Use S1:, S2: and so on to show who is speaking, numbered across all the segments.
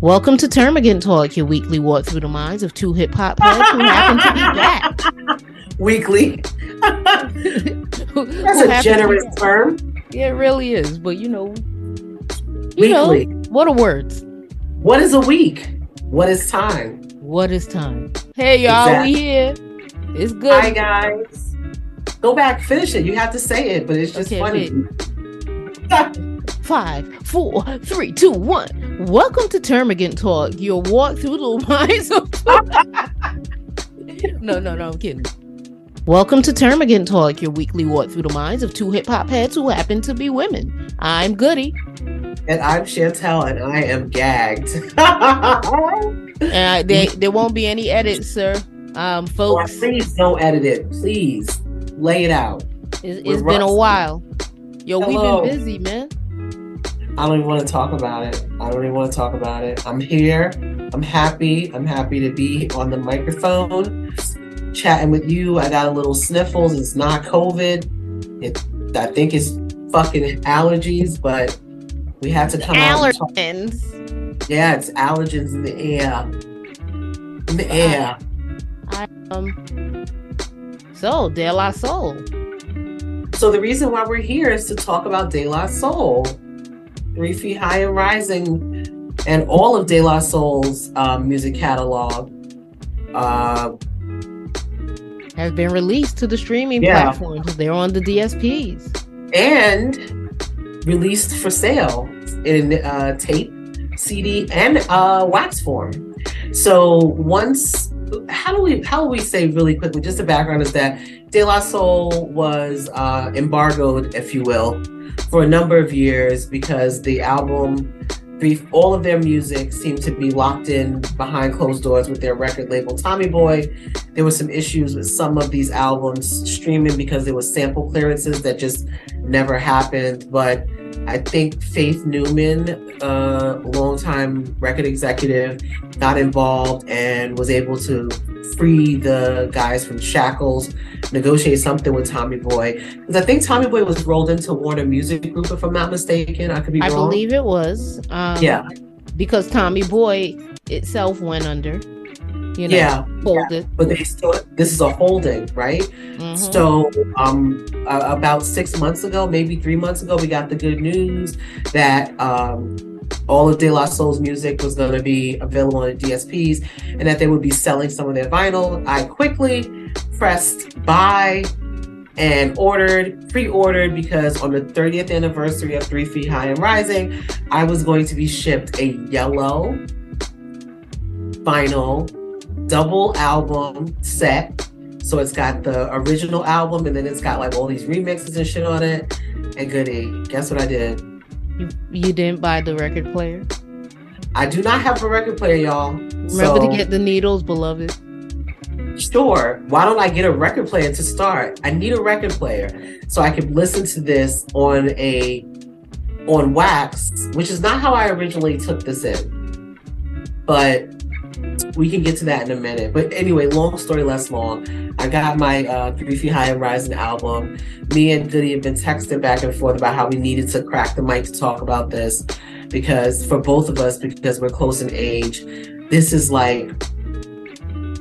S1: Welcome to Termagant Talk, your weekly walk through the minds of two hip hop heads who happen to be black.
S2: Weekly.
S1: Who-
S2: That's
S1: who
S2: a generous term.
S1: Yeah, it really is. But you know, you know,
S2: Weekly.
S1: what are words?
S2: What is a week? What is time?
S1: What is time? Hey y'all,
S2: Exactly.
S1: we here. It's good.
S2: Hi guys. Go back, finish it. You have to say it, but it's just
S1: Okay,
S2: funny.
S1: Five, four, three, two, one. Welcome to Termagant Talk, your walk through the minds of. no, no, no, I'm kidding. Welcome to Termagant Talk, your weekly walk through the minds of two hip hop heads who happen to be women. I'm Goody,
S2: and I'm Chantel, and I am gagged.
S1: and I, there, there won't be any edits, sir. Um, folks,
S2: Please don't edit it. Please lay it out.
S1: it's, it's been a while. Yo,
S2: Hello.
S1: we've been busy, man.
S2: I don't even want to talk about it. I don't even want to talk about it. I'm here. I'm happy. I'm happy to be on the microphone, chatting with you. I got a little sniffles. It's not COVID. It, I think it's fucking allergies, but we have to come out.
S1: Allergens.
S2: Yeah, it's allergens in the air. In the air.
S1: Um. So, De La Soul.
S2: So the reason why we're here is to talk about De La Soul, Three Feet High and Rising, and all of De La Soul's um, music catalog. Uh,
S1: has been released to the streaming
S2: Yeah.
S1: platforms. They're on the DSPs.
S2: and released for sale in uh, tape, CD, and uh, wax form. So once, how do we how do we say really quickly? Just the background is that De La Soul was uh, embargoed, if you will, for a number of years because the album. All of their music seemed to be locked in behind closed doors with their record label Tommy Boy. There were some issues with some of these albums streaming because there was sample clearances that just never happened. But I think Faith Newman, uh, longtime record executive, got involved and was able to free the guys from shackles, negotiate something with Tommy Boy. Because I think Tommy Boy was rolled into Warner Music Group, if I'm not mistaken. I could be
S1: I
S2: wrong.
S1: believe it was. Um,
S2: Yeah.
S1: Because Tommy Boy itself went under. You know,
S2: Yeah,
S1: folded.
S2: but they still. This is a holding, right?
S1: Mhm.
S2: So, um, uh, about six months ago, maybe three months ago, we got the good news that um, all of De La Soul's music was going to be available on the DSPs and that they would be selling some of their vinyl. I quickly pressed buy and ordered, pre ordered, because on the 30th anniversary of Three Feet High and Rising, I was going to be shipped a yellow vinyl double album set. So it's got the original album and then it's got like all these remixes and shit on it. And goody, guess what I did?
S1: you, you didn't buy the record player.
S2: I do not have a record player, y'all.
S1: Remember
S2: so,
S1: to get the needles, beloved.
S2: Sure. Why don't I get a record player to start? I need a record player so I can listen to this on a on wax, which is not how I originally took this in. But we can get to that in a minute. But anyway, long story less long. I got my uh, Three Feet High and Rising album. Me and Goody have been texting back and forth about how we needed to crack the mic to talk about this because for both of us, because we're close in age, this is like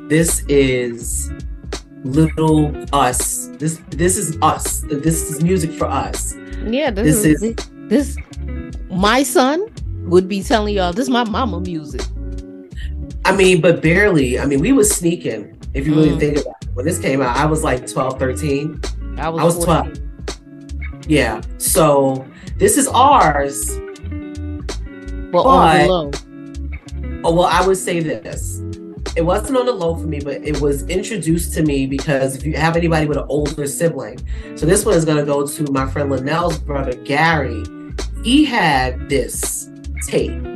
S2: this is little us. This this is us. This is music for us.
S1: Yeah, this,
S2: This
S1: is, this. My son would be telling y'all this is my mama music.
S2: I mean, but barely. I mean, we was sneaking. If you really
S1: Mm.
S2: think about it, when this came out, I was like 12, 13.
S1: I was,
S2: I was 12. Yeah. So this is ours.
S1: but on the low.
S2: Oh, well, I would say this. It wasn't on the low for me, but it was introduced to me because if you have anybody with an older sibling, so this one is going to go to my friend Linnell's brother, Gary. He had this tape,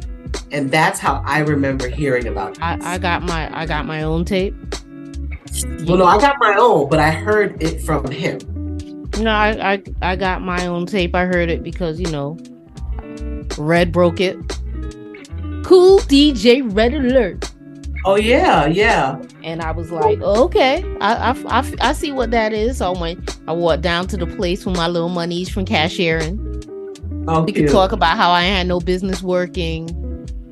S2: and that's how I remember hearing about
S1: I. I got my I got my own tape.
S2: well, no, I got my own, but I heard it from him.
S1: No, I, I I got my own tape. I heard it because you know, Red broke it. Kool DJ Red Alert,
S2: Oh, yeah, yeah.
S1: and I was like, okay, I I, I, I see what that is. So I went, I walked down to the place with my little monies from cashiering.
S2: Oh,
S1: We
S2: cute.
S1: could talk about how I had no business working,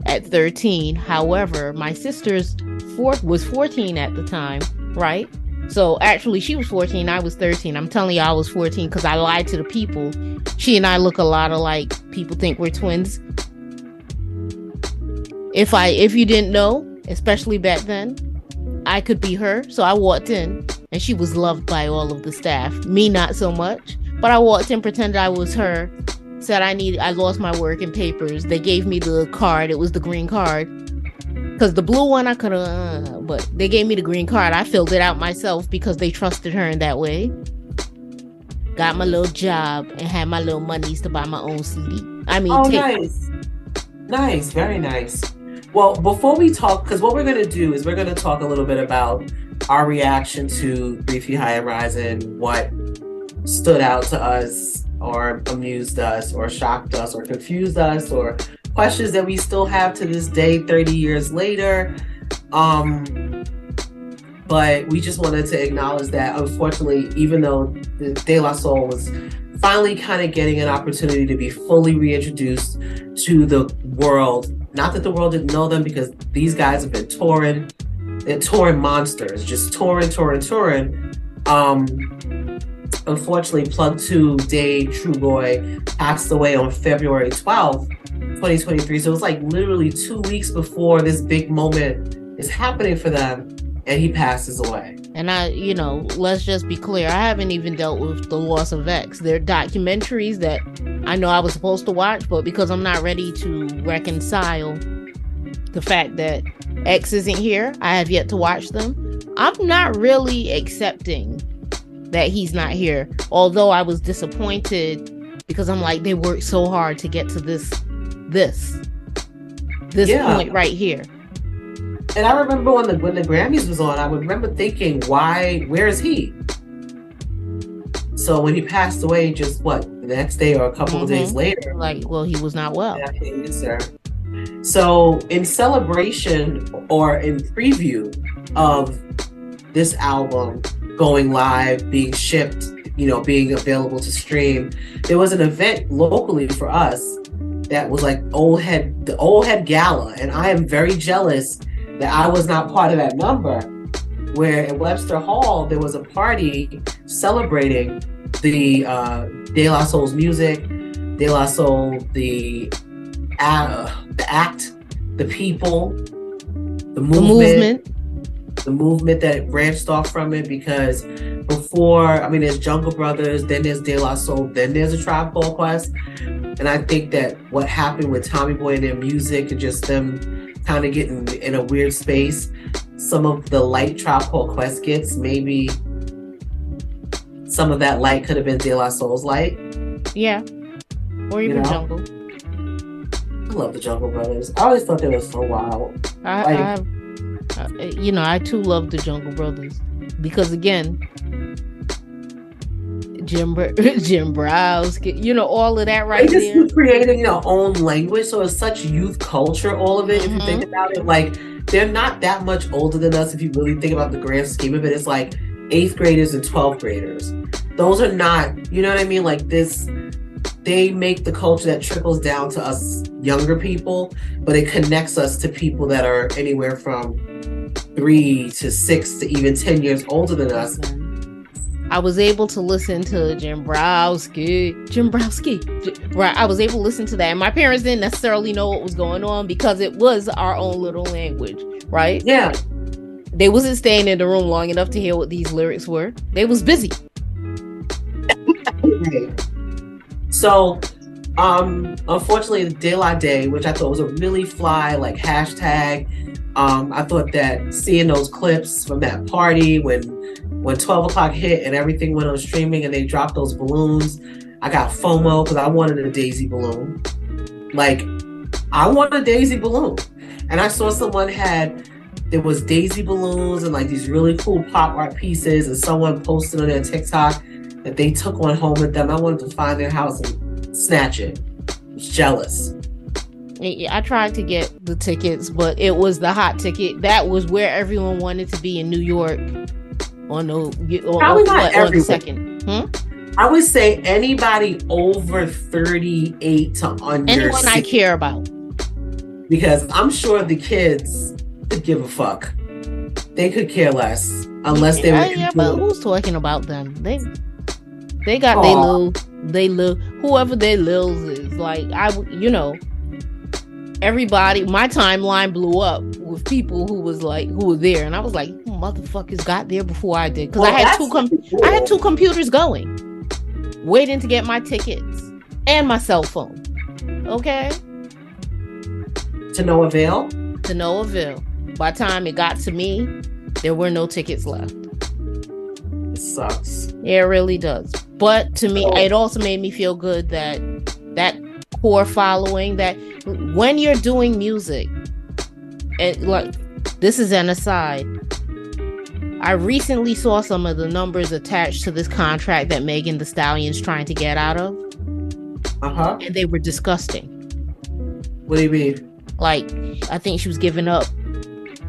S1: at 13. However, my sister's fourth was 14 at the time, right? So actually, she was 14, I was 13. I'm telling you, I was 14 because I lied to the people. She and I look a lot alike. People think we're twins. If I, if you didn't know, especially back then, I could be her. So I walked in, and she was loved by all of the staff. Me, not so much. But I walked in, pretended I was her, said I need, I lost my work and papers. They gave me the card. It was the green card because the blue one I could have, uh, but they gave me the green card. I filled it out myself because they trusted her in that way. Got my little job and had my little monies to buy my own CD. I mean,
S2: oh, nice, nice, very nice. Well, before we talk, because what we're gonna do is we're gonna talk a little bit about our reaction to Three Feet High and Rising, what stood out to us, or amused us, or shocked us, or confused us, or questions that we still have to this day, 30 years later. Um, but we just wanted to acknowledge that unfortunately, even though the De La Soul was finally kind of getting an opportunity to be fully reintroduced to the world, not that the world didn't know them because these guys have been touring, they're touring monsters, just touring, touring, touring. Um, unfortunately, Plug 2 Dave Trugoy passed away on February 12th 2023. So it's like literally two weeks before this big moment is happening for them, and he passes away.
S1: And I, you know, let's just be clear. I haven't even dealt with the loss of X. There are documentaries that I know I was supposed to watch, but because I'm not ready to reconcile the fact that X isn't here, I have yet to watch them. I'm not really accepting that he's not here. Although I was disappointed because I'm like, they worked so hard to get to this this this yeah. point right here.
S2: And I remember when the when the Grammys was on, I would remember thinking, why? Where is he? So when he passed away, just what the next day or a couple mm-hmm. of days mm-hmm. later,
S1: like, well, he was not well.
S2: So in celebration or in preview of this album going live, being shipped, you know, being available to stream, there was an event locally for us that was like old head the old head gala and i am very jealous that i was not part of that number where at webster hall there was a party celebrating the uh, de la soul's music de la soul the uh, the act the people the movement, the movement the movement that branched off from it because before I mean there's Jungle Brothers, then there's De La Soul, then there's a Tribe Called Quest. And I think that what happened with Tommy Boy and their music and just them kind of getting in a weird space, some of the light Tribe Called Quest gets, maybe some of that light could have been De La Soul's light.
S1: Yeah. Or even you know? Jungle.
S2: I love the Jungle Brothers. I always thought they were so wild.
S1: I, like, I, uh, you know, I too love the Jungle Brothers because again, Jim Jimbrowski, you know, all of that right
S2: they just there. creating their own language, so it's such youth culture. All of it, mm-hmm. if you think mm-hmm. about it, like they're not that much older than us. If you really think about the grand scheme of it, it's like eighth graders and twelfth graders. Those are not, you know what I mean? Like this, they make the culture that trickles down to us younger people, but it connects us to people that are anywhere from three to six to even ten years older than us.
S1: I was able to listen to Jimbrowski. Jim Browski. Right. I was able to listen to that. And my parents didn't necessarily know what was going on because it was our own little language. Right?
S2: Yeah.
S1: They wasn't staying in the room long enough to hear what these lyrics were. They was busy.
S2: So um unfortunately the De La Day, which I thought was a really fly like hashtag. Um, I thought that seeing those clips from that party when when 12 o'clock hit and everything went on streaming and they dropped those balloons, I got FOMO because I wanted a daisy balloon. Like, I wanted a daisy balloon. And I saw someone had, there was daisy balloons and like these really cool pop art pieces, and someone posted on their TikTok that they took one home with them. I wanted to find their house and snatch it. I was jealous.
S1: I tried to get the tickets, but it was the hot ticket. That was where everyone wanted to be in New York on the or, probably not every second. Hmm?
S2: I would say anybody over 38 to under
S1: anyone 60. I care about.
S2: because I'm sure the kids could give a fuck. They could care less unless they were.
S1: Yeah, yeah, but who's talking about them? They they got they little they little whoever they lils is like I you know everybody my timeline blew up with people who was like who were there and I was like motherfuckers got there before I did because well, I had two com- cool. I had two computers going waiting to get my tickets and my cell phone okay?
S2: To no avail?
S1: To no avail. By time it got to me there were no tickets left
S2: sucks
S1: it really does but to me, it also made me feel good that that core following that when you're doing music, and like this is an aside. I recently saw some of the numbers attached to this contract that Megan Thee Stallion's trying to get out of.
S2: Uh-huh.
S1: And they were disgusting.
S2: What do you mean?
S1: Like, I think she was giving up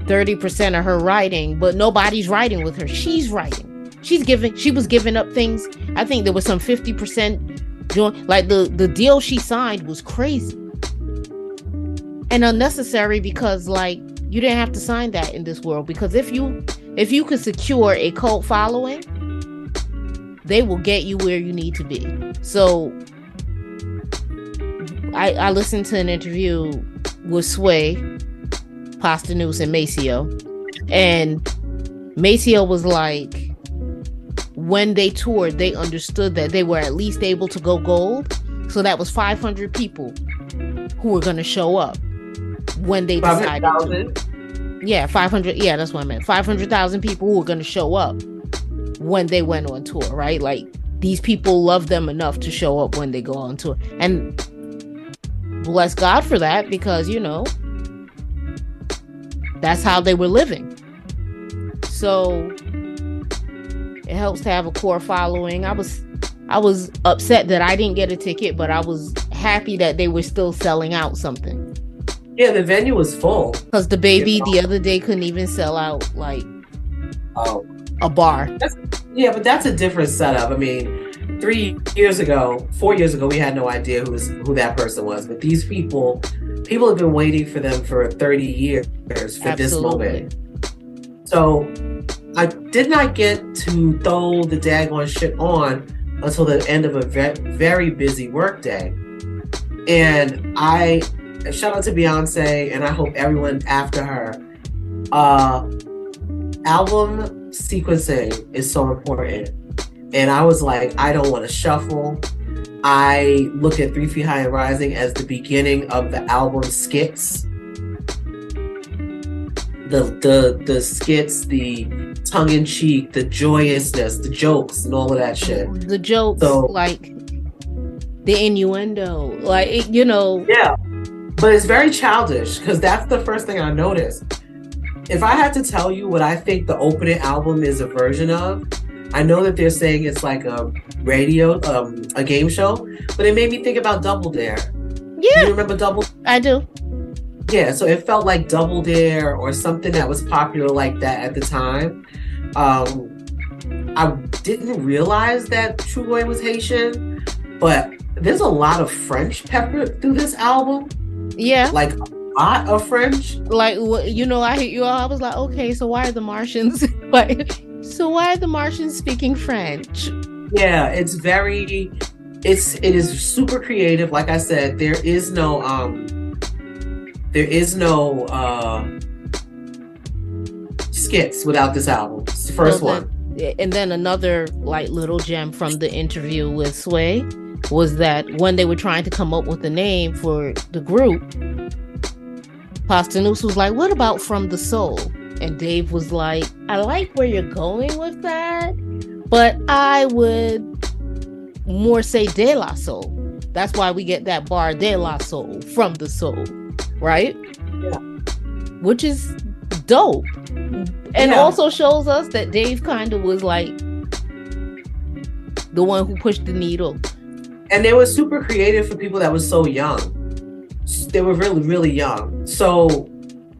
S1: 30% of her writing, but nobody's writing with her. She's writing she's giving she was giving up things. I think there was some 50% doing like the the deal she signed was crazy and unnecessary because like you didn't have to sign that in this world because if you if you could secure a cult following they will get you where you need to be. So i i listened to an interview with sway Posdnuos and Maceo and Maceo was like when they toured, they understood that they were at least able to go gold. So that was 500 people who were going to show up when they decided. 500, to. Yeah, 500. Yeah, that's what I meant. 500,000 people who were going to show up when they went on tour, right? Like these people love them enough to show up when they go on tour. And bless God for that because, you know, that's how they were living. So it helps to have a core following. I was I was upset that I didn't get a ticket, but I was happy that they were still selling out something.
S2: Yeah, the venue was full.
S1: Because the baby the other day couldn't even sell out like
S2: oh
S1: a bar.
S2: That's, yeah, but that's a different setup. I mean, three years ago, four years ago, we had no idea who was who that person was. But these people, people have been waiting for them for 30 years for Absolutely. this moment. So I did not get to throw the daggone shit on until the end of a ve- very busy work day. And I shout out to Beyonce, and I hope everyone after her. Uh, album sequencing is so important. And I was like, I don't want to shuffle. I look at Three Feet High and Rising as the beginning of the album skits the the the skits, the tongue in cheek, the joyousness, the jokes, and all of that shit.
S1: The jokes, so, like the innuendo, like it, you know.
S2: Yeah, but it's very childish because that's the first thing I noticed. If I had to tell you what I think the opening album is a version of, I know that they're saying it's like a radio, um, a game show, but it made me think about Double Dare.
S1: Yeah,
S2: you remember Double?
S1: I do.
S2: Yeah, so it felt like Double Dare or something that was popular like that at the time. Um, I didn't realize that Trugoy was Haitian, but there's a lot of French peppered through this album.
S1: Yeah,
S2: like a lot of French.
S1: Like you know, I hit you all. I was like, okay, so why are the Martians like? So why are the Martians speaking French?
S2: Yeah, it's very, it's it is super creative. Like I said, there is no um there is no uh, skits without this album. It's the first one.
S1: And then another like little gem from the interview with Sway was that when they were trying to come up with a name for the group, Posdnuos was like, "What about From the Soul?" And Dave was like, "I like where you're going with that, but I would more say De La Soul. That's why we get that bar De La Soul from the soul." Right?
S2: Yeah.
S1: Which is dope. And yeah. also shows us that Dave kind of was like the one who pushed the needle.
S2: And they were super creative for people that was so young. They were really, really young. So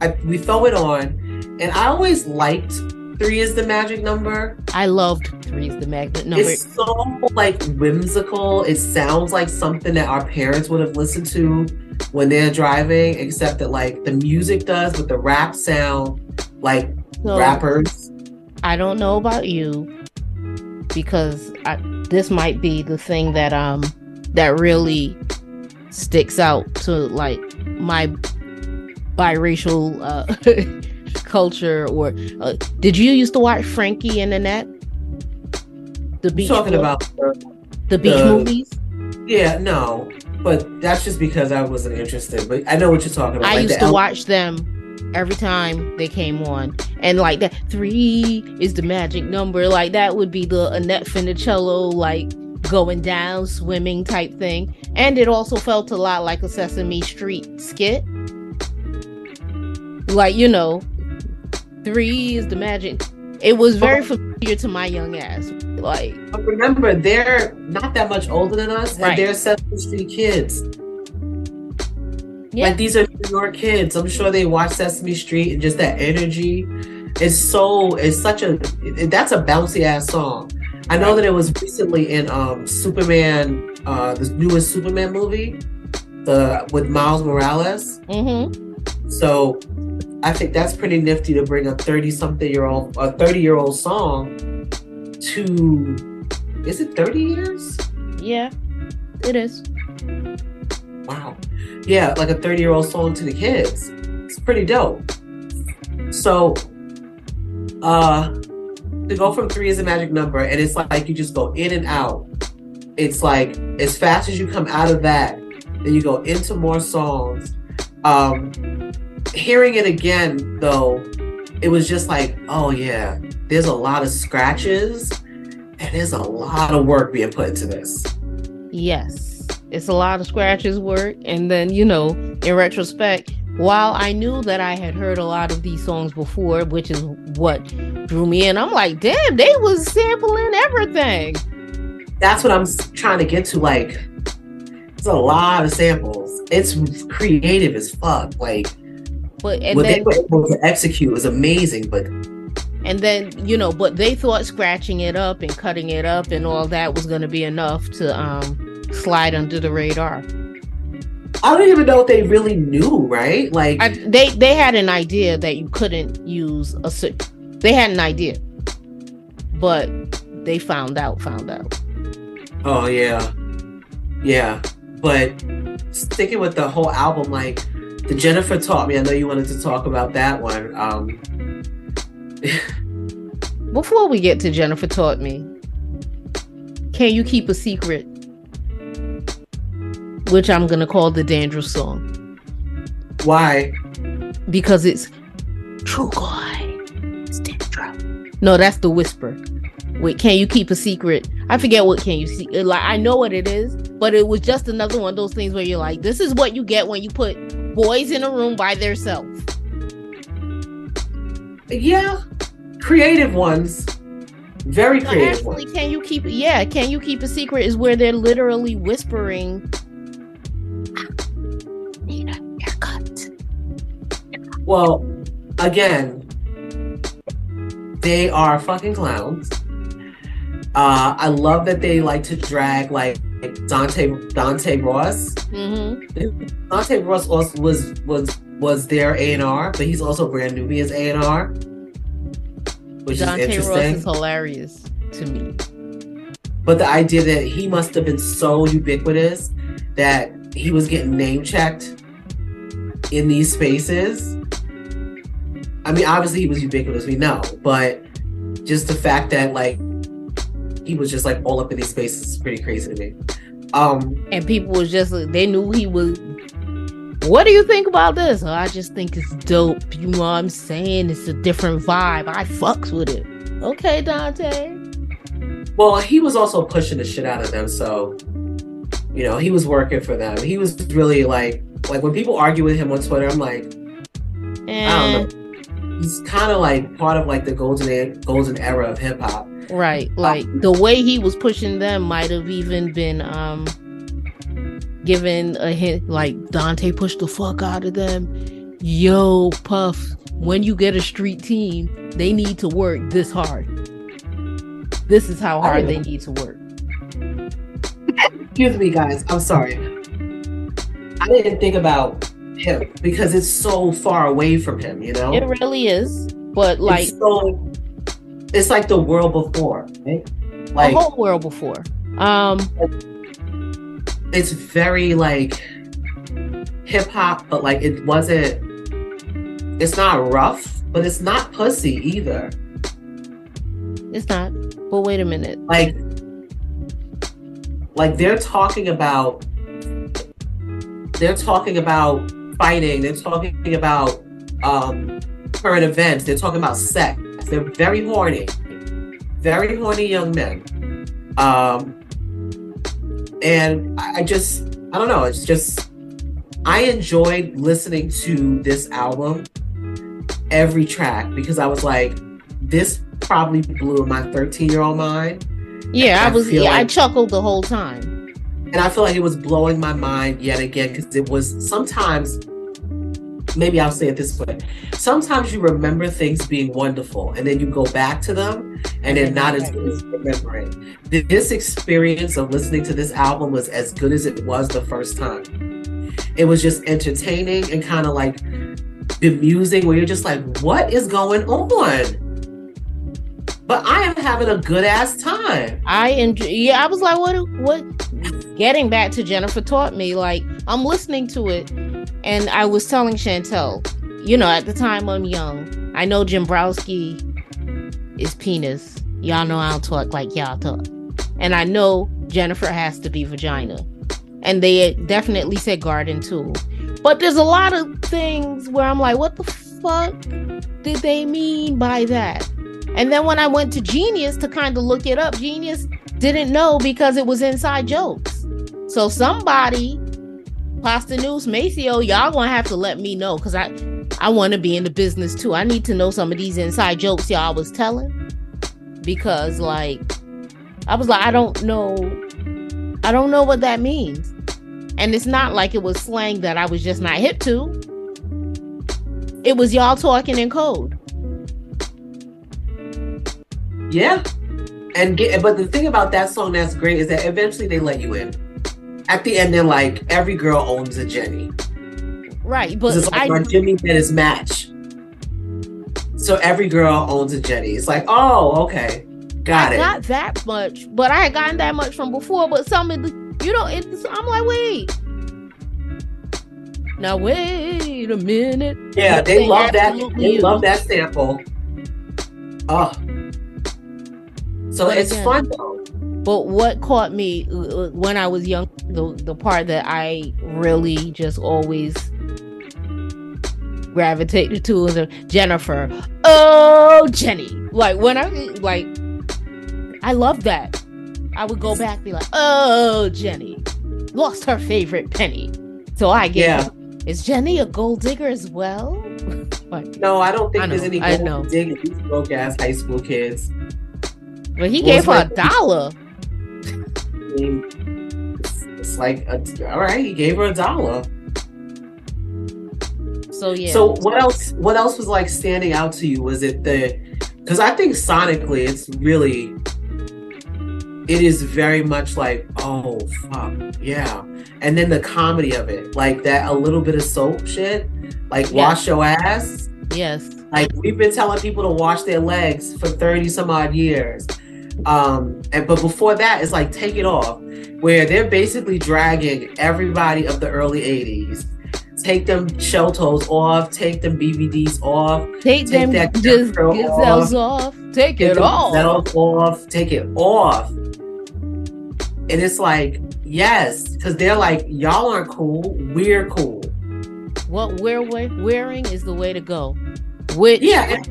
S2: I, we throw it on. And I always liked three is the magic number.
S1: I loved three is the magic number.
S2: It's so like whimsical. It sounds like something that our parents would have listened to when they're driving, except that like the music does, but the rap sound like so, rappers.
S1: I don't know about you because I, this might be the thing that um that really sticks out to like my biracial uh, culture. Or uh, did you used to watch Frankie and Annette?
S2: The beach. Talking about the,
S1: the beach the, movies.
S2: Yeah, no, but that's just because I wasn't interested. But I know what you're talking about.
S1: I like used to El- watch them every time they came on. And like that three is the magic number. Like that would be the Annette Funicello like going down swimming type thing. And it also felt a lot like a Sesame Street skit. Like, you know, three is the magic. It was very familiar to my young ass. Like
S2: but remember, they're not that much older than us, right. and they're Sesame Street kids. Yeah. Like these are New York kids. I'm sure they watch Sesame Street and just that energy. It's so it's such a it, that's a bouncy ass song. I know that it was recently in um Superman, uh the newest Superman movie, the with Miles Morales. Mm-hmm. So I think that's pretty nifty to bring a 30 something year old a 30 year old song to is it 30 years?
S1: Yeah, it is.
S2: Wow yeah, like a 30 year old song to the kids. It's pretty dope. So, uh, to go from three is a magic number, and it's like you just go in and out. It's like as fast as you come out of that, then you go into more songs. Um, hearing it again, though, it was just like, oh yeah, there's a lot of scratches, and there's a lot of work being put into this.
S1: Yes it's a lot of scratches work. And then, you know, in retrospect, while I knew that I had heard a lot of these songs before, which is what drew me in, I'm like, damn, they was sampling everything.
S2: That's what I'm trying to get to. Like, it's a lot of samples. It's creative as fuck. Like, but and what then, they were able to execute was amazing. But
S1: and then you know, but they thought scratching it up and cutting it up and all that was going to be enough to um slide under the radar.
S2: I don't even know if they really knew, right? Like
S1: I, they they had an idea that you couldn't use a. They had an idea, but they found out. Found out.
S2: Oh yeah, yeah. But sticking with the whole album, like the Jennifer taught me. I know you wanted to talk about that one. Um,
S1: Before we get to Jennifer taught me, can you keep a secret? which I'm gonna call the Dandruff song.
S2: Why?
S1: Because it's Trugoy. It's Dandruff. No, that's the whisper. Wait, can you keep a secret? I forget what can you see. Like I know what it is, but it was just another one of those things where you're like, this is what you get when you put boys in a room by themselves.
S2: Yeah, creative ones. Very creative.
S1: actually, ones. can you keep? Yeah, can you keep a secret? Is where they're literally whispering
S2: Well, again, they are fucking clowns. Uh, I love that they like to drag like Dante Dante Ross. Mm-hmm. Dante Ross also was was was their A and R, but he's also brand Nubian's A and R,
S1: which Dante is interesting. Ross is hilarious to me.
S2: But the idea that he must have been so ubiquitous that he was getting name checked in these spaces I mean, obviously he was ubiquitous, we know, but just the fact that like he was just like all up in these spaces is pretty crazy to me. Um
S1: and people was just they knew he was what do you think about this? Oh, I just think it's dope. You know what I'm saying? It's a different vibe. I fucks with it. Okay, Dante.
S2: Well, he was also pushing the shit out of them, so you know, he was working for them. He was really like like when people argue with him on Twitter, I'm like, and... I don't know he's kind of like part of like the golden golden era of hip hop.
S1: Right. Like um, the way he was pushing them might have even been um given a hint like Dante pushed the fuck out of them. Yo, Puff, when you get a street team, they need to work this hard. This is how hard they need to work.
S2: Excuse me, guys. I'm sorry. I didn't think about him because it's so far away from him, you know?
S1: It really is. But like
S2: it's, so, it's like the world before, right?
S1: Like the whole world before. Um
S2: it's very like hip hop, but like it wasn't it's not rough, but it's not pussy either.
S1: It's not. But wait a minute.
S2: Like like they're talking about they're talking about fighting, they're talking about um current events, they're talking about sex. They're very horny. Very horny young men. Um and I just I don't know, it's just I enjoyed listening to this album every track because I was like, this probably blew my 13 year old mind.
S1: Yeah, I, I was. Yeah, like, I chuckled the whole time,
S2: and I feel like it was blowing my mind yet again because it was sometimes. Maybe I'll say it this way. Sometimes you remember things being wonderful, and then you go back to them, and they're not as good as remembering. This experience of listening to this album was as good as it was the first time. It was just entertaining and kind of like bemusing, where you're just like, "What is going on?" but I am having a good ass time.
S1: I enjoy. Yeah, I was like, what? What? Getting back to Jennifer taught me. Like, I'm listening to it, and I was telling Chantel, you know, at the time I'm young. I know Jimbrowski is penis. Y'all know I don't talk like y'all talk, and I know Jennifer has to be vagina, and they definitely said garden too. But there's a lot of things where I'm like, what the fuck did they mean by that? And then when I went to Genius to kind of look it up, Genius didn't know because it was inside jokes. So somebody, Posdnuos, Maceo, y'all gonna have to let me know because I I want to be in the business too. I need to know some of these inside jokes y'all was telling because like I was like I don't know I don't know what that means. And it's not like it was slang that I was just not hip to. It was y'all talking in code.
S2: Yeah. And get, but the thing about that song that's great is that eventually they let you in. At the end, they're like, every girl owns a Jenny.
S1: Right, but
S2: it's like I, our Jimmy Dennis match. So every girl owns a Jenny. It's like, oh, okay, got
S1: I
S2: it.
S1: Not that much, but I had gotten that much from before. But some of the, you know, it's, I'm like, wait, now wait a minute.
S2: Yeah, they love that. They love that sample. Oh, so but it's again, fun though.
S1: But what caught me uh, uh, when I was young, the the part that I really just always gravitated to was Jennifer. Oh, Jenny! Like when I like, I love that. I would go back, be like, oh, Jenny lost her favorite penny, so I get. Yeah. Is Jenny a gold digger as well?
S2: like, no, I don't think I there's any gold diggers. These broke ass high school kids.
S1: But he gave her a dollar.
S2: It's like a, all right, he gave her a dollar.
S1: So yeah.
S2: So what else? What else was like standing out to you? Was it the? Because I think sonically, it's really. It is very much like, oh fuck, yeah, and then the comedy of it, like that, a little bit of soap shit, like yes. wash your ass.
S1: Yes.
S2: Like we've been telling people to wash their legs for 30 some odd years. Um, and but before that, it's like take it off, where they're basically dragging everybody of the early 80s. Take them shell toes off, take them BVDs off,
S1: take, take them that just off, off, take, take it off.
S2: off, take it off. And it's like, yes, because they're like, y'all aren't cool, we're cool.
S1: What we're wearing is the way to go. Which yeah.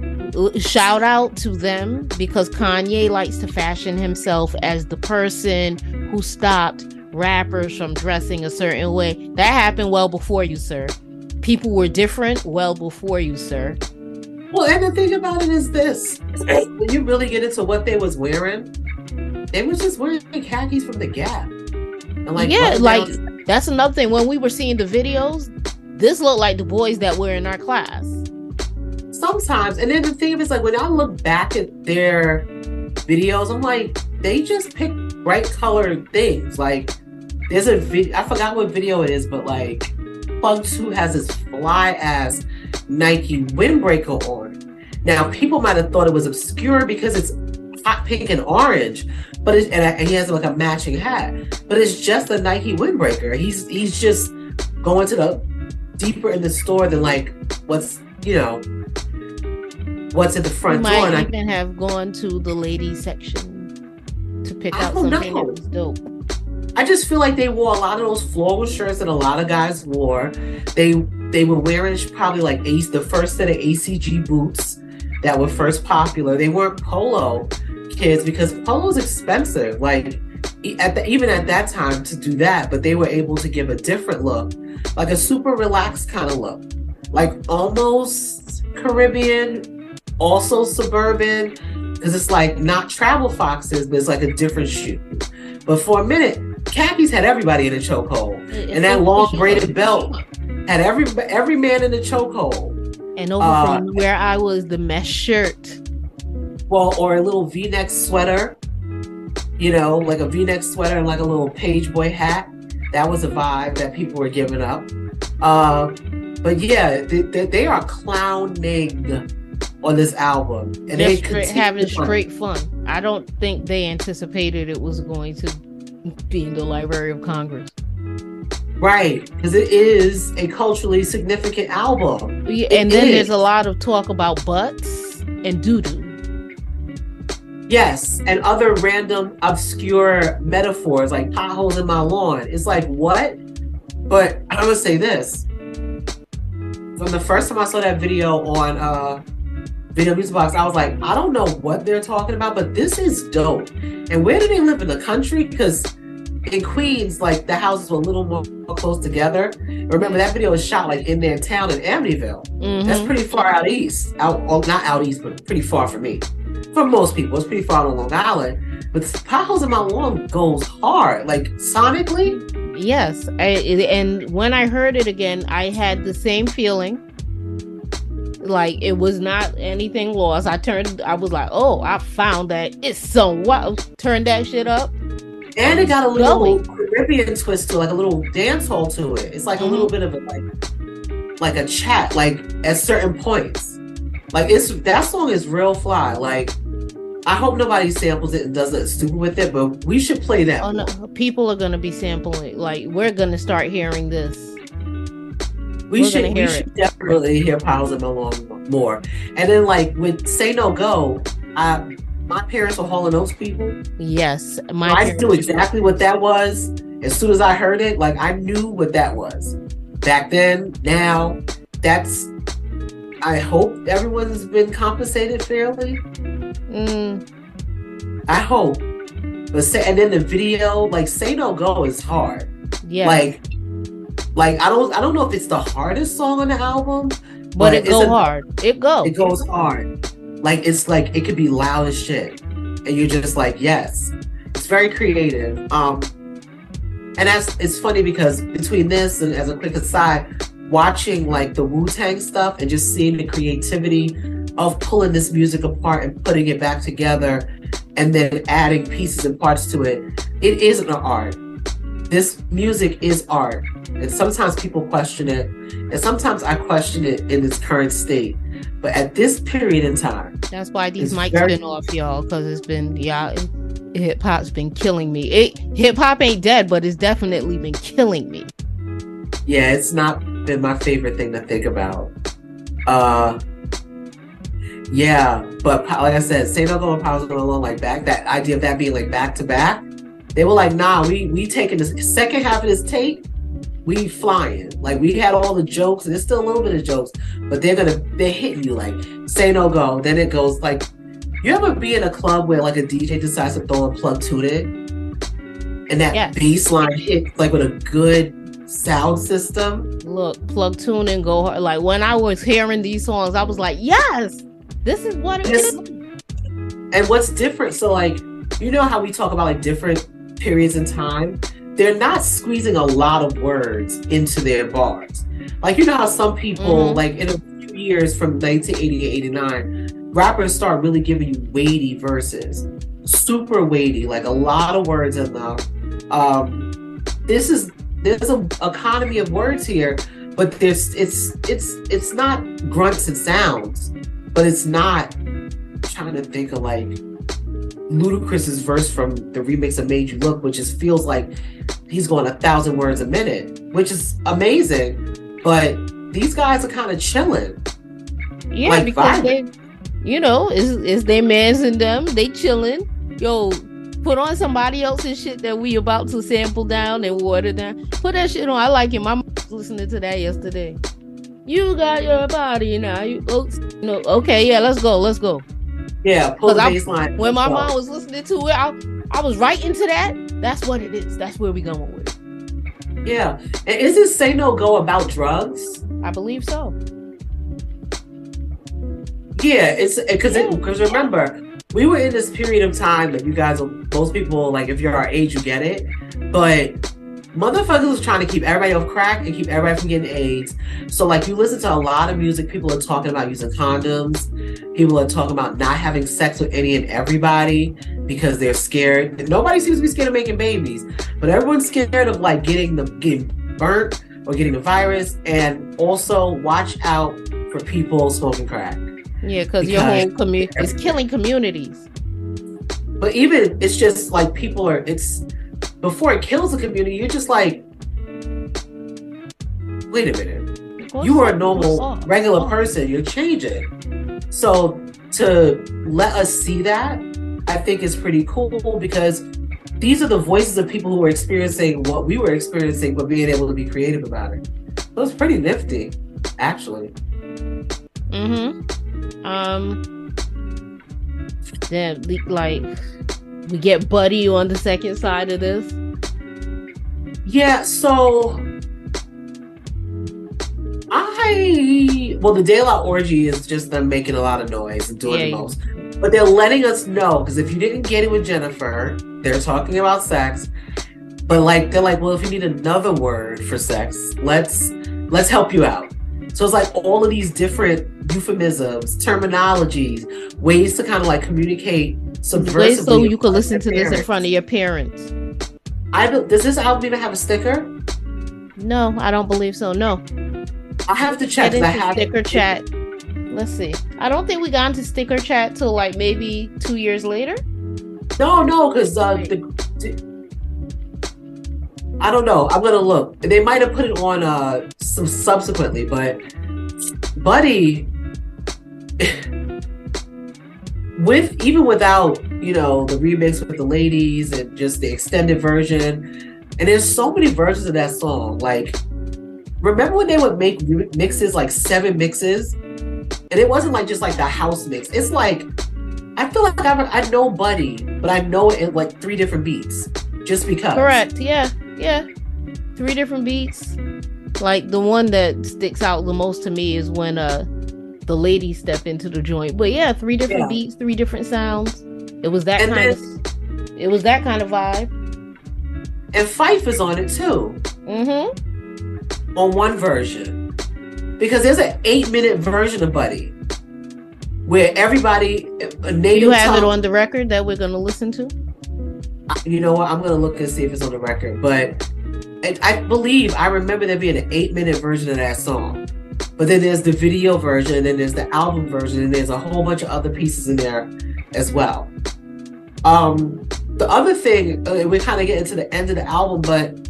S1: shout out to them because Kanye likes to fashion himself as the person who stopped rappers from dressing a certain way. That happened well before you, sir. People were different well before you, sir.
S2: Well, and the thing about it is this: when you really get into what they was wearing, they was just wearing khakis from the Gap.
S1: And like yeah, like that's another thing. When we were seeing the videos, this looked like the boys that were in our class
S2: sometimes. And then the thing is, like, when I look back at their videos, I'm like, they just pick bright colored things. Like, there's a video, I forgot what video it is, but like, Plug 2 has this fly ass Nike windbreaker on. Now, people might have thought it was obscure because it's hot pink and orange, but and, and he has like a matching hat. But it's just a Nike windbreaker. He's he's just going to the deeper in the store than like what's you know what's at the front
S1: Might
S2: door. I,
S1: even have gone to the ladies section to pick
S2: I
S1: out
S2: don't
S1: something
S2: know.
S1: that was dope.
S2: I just feel like they wore a lot of those floral shirts that a lot of guys wore. They they were wearing probably like Ace the first set of ACG boots that were first popular. They weren't polo kids because polo's expensive. Like at the, even at that time to do that, but they were able to give a different look, like a super relaxed kind of look, like almost Caribbean, also suburban, because it's like not travel foxes, but it's like a different shoe. But for a minute, khakis had everybody in a chokehold, and that long braided belt had every every man in a chokehold.
S1: And over
S2: uh,
S1: from where I was, the mesh shirt.
S2: Well, or a little V-neck sweater, you know, like a V-neck sweater and like a little page boy hat. That was a vibe that people were giving up. Uh, but yeah, they, they, they are clowning on this album, and
S1: They're
S2: they
S1: straight, having straight fun. I don't think they anticipated it was going to be in the Library of Congress.
S2: right because it is a culturally significant album.
S1: Yeah,
S2: It
S1: and then
S2: is.
S1: there's a lot of talk about butts and doo doo.
S2: Yes, and other random obscure metaphors like potholes in my lawn. It's like what? But I'm gonna say this. From the first time I saw that video on uh Video Music Box, I was like, I don't know what they're talking about, but this is dope. And where do they live in the country? Because in Queens, like the houses were a little more close together. Remember that video was shot like in their town in Amityville.
S1: Mhm.
S2: That's pretty far out east. Out, well, not out east, but pretty far for me. For most people, it's pretty far on Long Island. But potholes in my lawn goes hard, like sonically.
S1: Yes, I, and when I heard it again, I had the same feeling. Like it was not anything lost. I turned. I was like, "Oh, I found that it's so wow." Turned that shit up.
S2: And it got a little
S1: Going.
S2: Caribbean twist to like a little dance hall to it. It's like a little mm-hmm. bit of a like like a chat, like at certain points. Like it's that song is real fly. Like I hope nobody samples it and does it stupid with it, but we should play that.
S1: Oh no, people are gonna be sampling. Like we're gonna start hearing this.
S2: We
S1: we're
S2: should we should definitely hear Piles and Malone more. And then like with Say No Go, I my parents were Hall and Oates people.
S1: Yes, my
S2: I knew exactly what that was as soon as I heard it. Like I knew what that was back then. Now that's. I hope everyone's been compensated fairly.
S1: Mm,
S2: I hope. But say, and then the video, like "Say No Go" is hard.
S1: yeah,
S2: Like, like I don't, I don't know if it's the hardest song on the album,
S1: but
S2: but
S1: it
S2: it's
S1: go
S2: a-
S1: hard. It go.
S2: it goes hard. Like it's like it could be loud as shit, and you're just like, yes, it's very creative. Um, and that's it's funny because between this and as a quick aside, watching like the Wu Tang stuff and just seeing the creativity of pulling this music apart and putting it back together, and then adding pieces and parts to it, it is an art. This music is art, and sometimes people question it, and sometimes I question it in its current state. But at this period in time,
S1: That's why these mics
S2: very-
S1: been off, y'all, because it's been y'all. Hip hop's been killing me. It hip hop ain't dead, but it's definitely been killing me.
S2: yeah, it's not been my favorite thing to think about. Uh, yeah, but like I said, No Go and Powers Going Alone, like back that idea of that being like back to back, they were like, nah, we we taking this second half of this tape, we flying. Like we had all the jokes, and there's still a little bit of jokes, but they're gonna they're hitting you like Say No Go. Then it goes like, you ever be in a club where like a DJ decides to throw a plug to it, and that
S1: Yes.
S2: bass line hit like with a good sound system.
S1: Look, plug tune and go hard. Like when I was hearing these songs, I was like, yes, this is what it
S2: Yes.
S1: is.
S2: And what's different? So, like, you know how we talk about like different periods in time? They're not squeezing a lot of words into their bars. Like, you know how some people,
S1: Mhm.
S2: like, in a few years from 1980 to 89, rappers start really giving you weighty verses, super weighty, like a lot of words in them. Um, this is there's a economy of words here, but there's it's it's it's not grunts and sounds, but it's not I'm trying to think of like Ludacris's verse from the remix of Made You Look, which just feels like he's going a thousand words a minute, which is amazing. But these guys are kind of chilling.
S1: Yeah,
S2: Like
S1: because they, you know, is is they mans in them. They chilling. Yo, put on somebody else's shit that we about to sample down and water down. Put that shit on. I like it. My mom was listening to that yesterday. You got your body now. You oh, no, okay, yeah, let's go, let's go.
S2: Yeah, pull the
S1: 'Cause I- When my mom was listening to it, I, I was right into that. That's what it is. That's where we going with it.
S2: Yeah. And is this say no go about drugs?
S1: I believe so.
S2: Yeah, it's because
S1: Yeah.
S2: because remember, we were in this period of time that you guys, most people, like if you're our age, you get it. But motherfuckers was trying to keep everybody off crack and keep everybody from getting AIDS. So like you listen to a lot of music, people are talking about using condoms. People are talking about not having sex with any and everybody because they're scared. Nobody seems to be scared of making babies, but everyone's scared of like getting the getting burnt or getting the virus. And also watch out for people smoking crack.
S1: Yeah, because your whole community is killing communities.
S2: But even it's just like people are it's before it kills the community, you're just like, wait a minute. You are a normal, regular person. You're changing. So to let us see that, I think is pretty cool because these are the voices of people who are experiencing what we were experiencing, but being able to be creative about it. So it's pretty nifty, actually.
S1: Mm-hmm. Um. Le- like we get Buddy on the second side of this.
S2: Yeah, so I well, the La Orgy is just them making a lot of noise and doing
S1: Yeah,
S2: the most. But they're letting us know because if you didn't get it with Jenifa, they're talking about sex. But like they're like, well, if you need another word for sex, let's let's help you out. So it's like all of these different euphemisms, terminologies, ways to kind of like communicate subversively.
S1: Wait, so you could listen to this in front of your parents.
S2: I don't, does this album even have a sticker?
S1: No, I don't believe so. No.
S2: I have to check.
S1: Get into
S2: have
S1: sticker chat. Let's see. I don't think we got into sticker chat till like maybe two years later.
S2: No, no, because uh, the, the- I don't know. I'm gonna look. They might have put it on uh some subsequently, but Buddy, with even without you know the remix with the ladies and just the extended version, and there's so many versions of that song. Like, remember when they would make mixes like seven mixes, and it wasn't like just like the house mix. It's like I feel like I, I know Buddy, but I know it in like three different beats just because.
S1: Correct. Yeah. Yeah. Three different beats. Like the one that sticks out the most to me is when uh the ladies step into the joint. But yeah, three different
S2: Yeah.
S1: beats, three different sounds. It was that
S2: And
S1: kind
S2: then-
S1: of it was that kind of vibe.
S2: And Phife is on it too,
S1: Mm-hmm.
S2: on one version. Because there's an eight minute version of Buddy where everybody, a native
S1: You have it on the record that we're gonna listen to?
S2: you know what? I'm gonna look and see if it's on the record. But I believe I remember there being an eight minute version of that song. But then there's the video version, and then there's the album version, and there's a whole bunch of other pieces in there as well. Um, the other thing, uh, we're kind of getting to the end of the album, but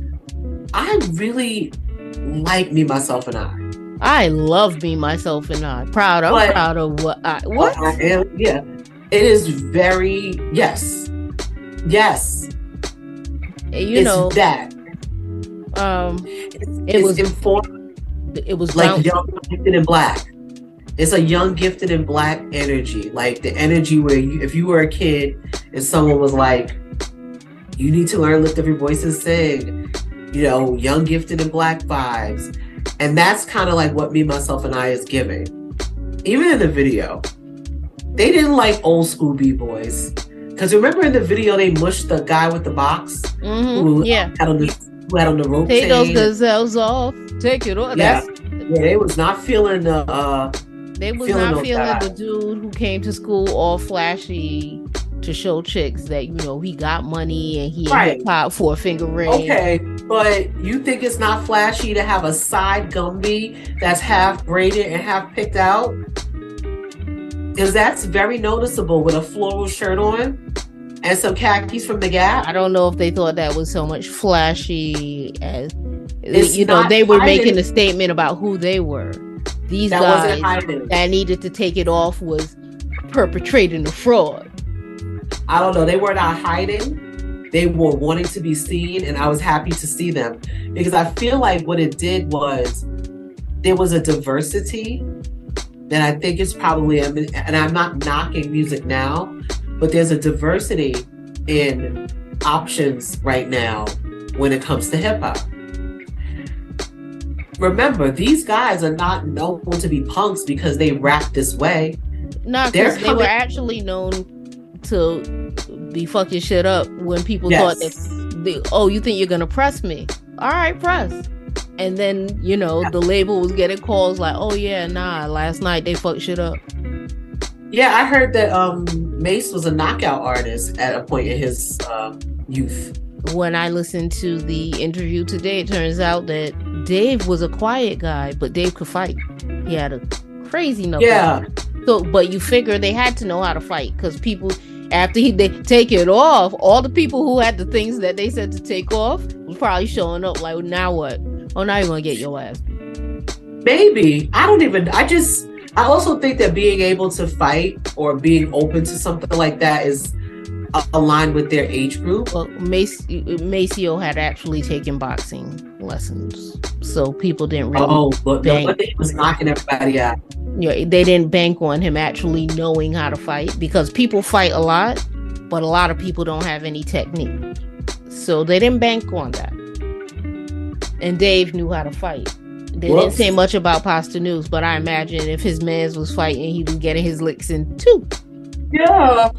S2: I really like Me, Myself, and I.
S1: I love me, myself, and I. Proud. I'm
S2: But-
S1: proud of what I what?
S2: I am, yeah. It is very, yes. Yes.
S1: you
S2: it's
S1: know,
S2: that.
S1: um,
S2: It's,
S1: It was-
S2: informed
S1: it was
S2: like
S1: bouncy.
S2: young gifted in black. It's a young gifted in black energy. Like the energy where you, if you were a kid and someone was like you need to learn lift up your voice and sing you know young gifted in black vibes. And that's kind of like what me myself and i is giving. Even in the video. They didn't like old school b-boys. Because remember in the video they mushed the guy with the box?
S1: Mhm,
S2: who
S1: Yeah.
S2: had on the on the rope
S1: Take those gazelles off. Take it off.
S2: Yeah. Yeah, they was not feeling the uh
S1: They was
S2: Feeling
S1: not feeling
S2: vibes.
S1: the dude who came to school all flashy to show chicks that you know he got money and he
S2: Right.
S1: hip hop for a finger ring.
S2: Okay, but you think it's not flashy to have a side Gumby that's half braided and half picked out? Because that's very noticeable with a floral shirt on and some khakis from the Gap.
S1: I don't know if they thought that was so much flashy as
S2: It's
S1: you know they were
S2: hiding-
S1: making a statement about who they were. These
S2: That
S1: guys that needed to take it off was perpetrating the fraud.
S2: I don't know. They were not hiding. They were wanting to be seen, and I was happy to see them because I feel like what it did was there was a diversity that I think is probably, and I'm not knocking music now, but there's a diversity in options right now when it comes to hip hop. Remember, these guys are not known to be punks because they rap this way.
S1: No, because they were actually known to be fucking shit up when people thought that
S2: Yes.
S1: they, oh, you think you're gonna press me? All right, press. And then you know the label was getting calls like, oh yeah, nah, last night they fucked shit up.
S2: Yeah, I heard that um Mase was a knockout artist at a point in his um, youth.
S1: When I listened to the interview today, it turns out that Dave was a quiet guy, but Dave could fight. He had a crazy knuckle.
S2: Yeah,
S1: So, but you figure they had to know how to fight because people, after he they take it off, all the people who had the things that they said to take off was probably showing up like, now what? Oh, now you're gonna get your ass.
S2: maybe. I don't even. I just. I also think that being able to fight or being open to something like that is aligned with their age group.
S1: Well, Mase, Maceo had actually taken boxing lessons, so people didn't really.
S2: Oh, but no, he was knocking everybody out.
S1: know, they didn't bank on him actually knowing how to fight because people fight a lot, but a lot of people don't have any technique. So they didn't bank on that. And Dave knew how to fight. They didn't say much about Posdnuos, but I imagine if his mans was fighting, he was getting his licks in too.
S2: Yeah.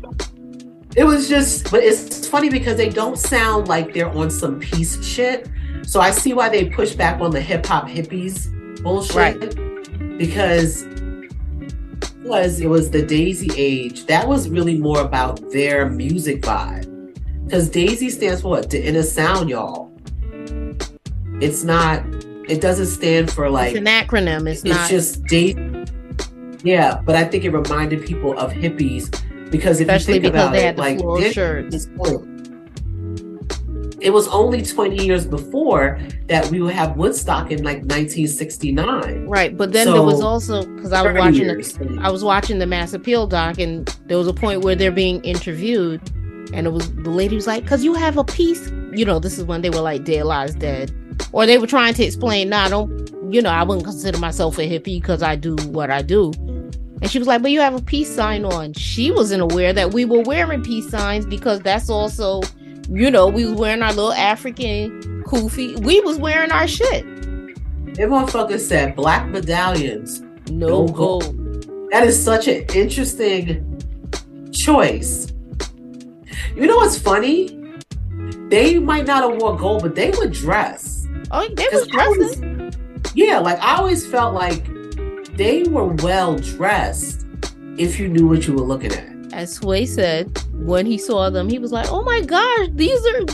S2: It was just, but it's funny because they don't sound like they're on some peace shit. So I see why they push back on the hip hop hippies bullshit.
S1: Right.
S2: Because was it was the Daisy age. That was really more about their music vibe. Because Daisy stands for what? The inner sound, y'all. It's not. It doesn't stand for like
S1: it's an acronym. It's, not
S2: it's
S1: not.
S2: just date. Yeah, but I think it reminded people of hippies because if
S1: especially
S2: you think about it,
S1: the
S2: like this- it was only 20 years before that we would have Woodstock in like 1969.
S1: Right, but then there was also because I was
S2: 30
S1: watching the
S2: years.
S1: I was watching the Mass Appeal doc, and there was a point where they're being interviewed, and it was the lady was like, "Cause you have a piece." You know, this is when they were like "Dead Lies Dead," or they were trying to explain, "Nah, I don't." You know, I wouldn't consider myself a hippie because I do what I do. And she was like, "But you have a peace sign on." She wasn't aware that we were wearing peace signs because that's also, you know, we was wearing our little African kufi. We was wearing our shit.
S2: That motherfucker said black medallions.
S1: No
S2: No gold.
S1: gold.
S2: That is such an interesting choice. You know what's funny? They might not have wore gold, but they would dress.
S1: Oh, they was
S2: I was- Yeah, like I always felt like they were well dressed if you knew what you were looking at.
S1: as Sway said, when he saw them, he was like, "Oh my gosh, these are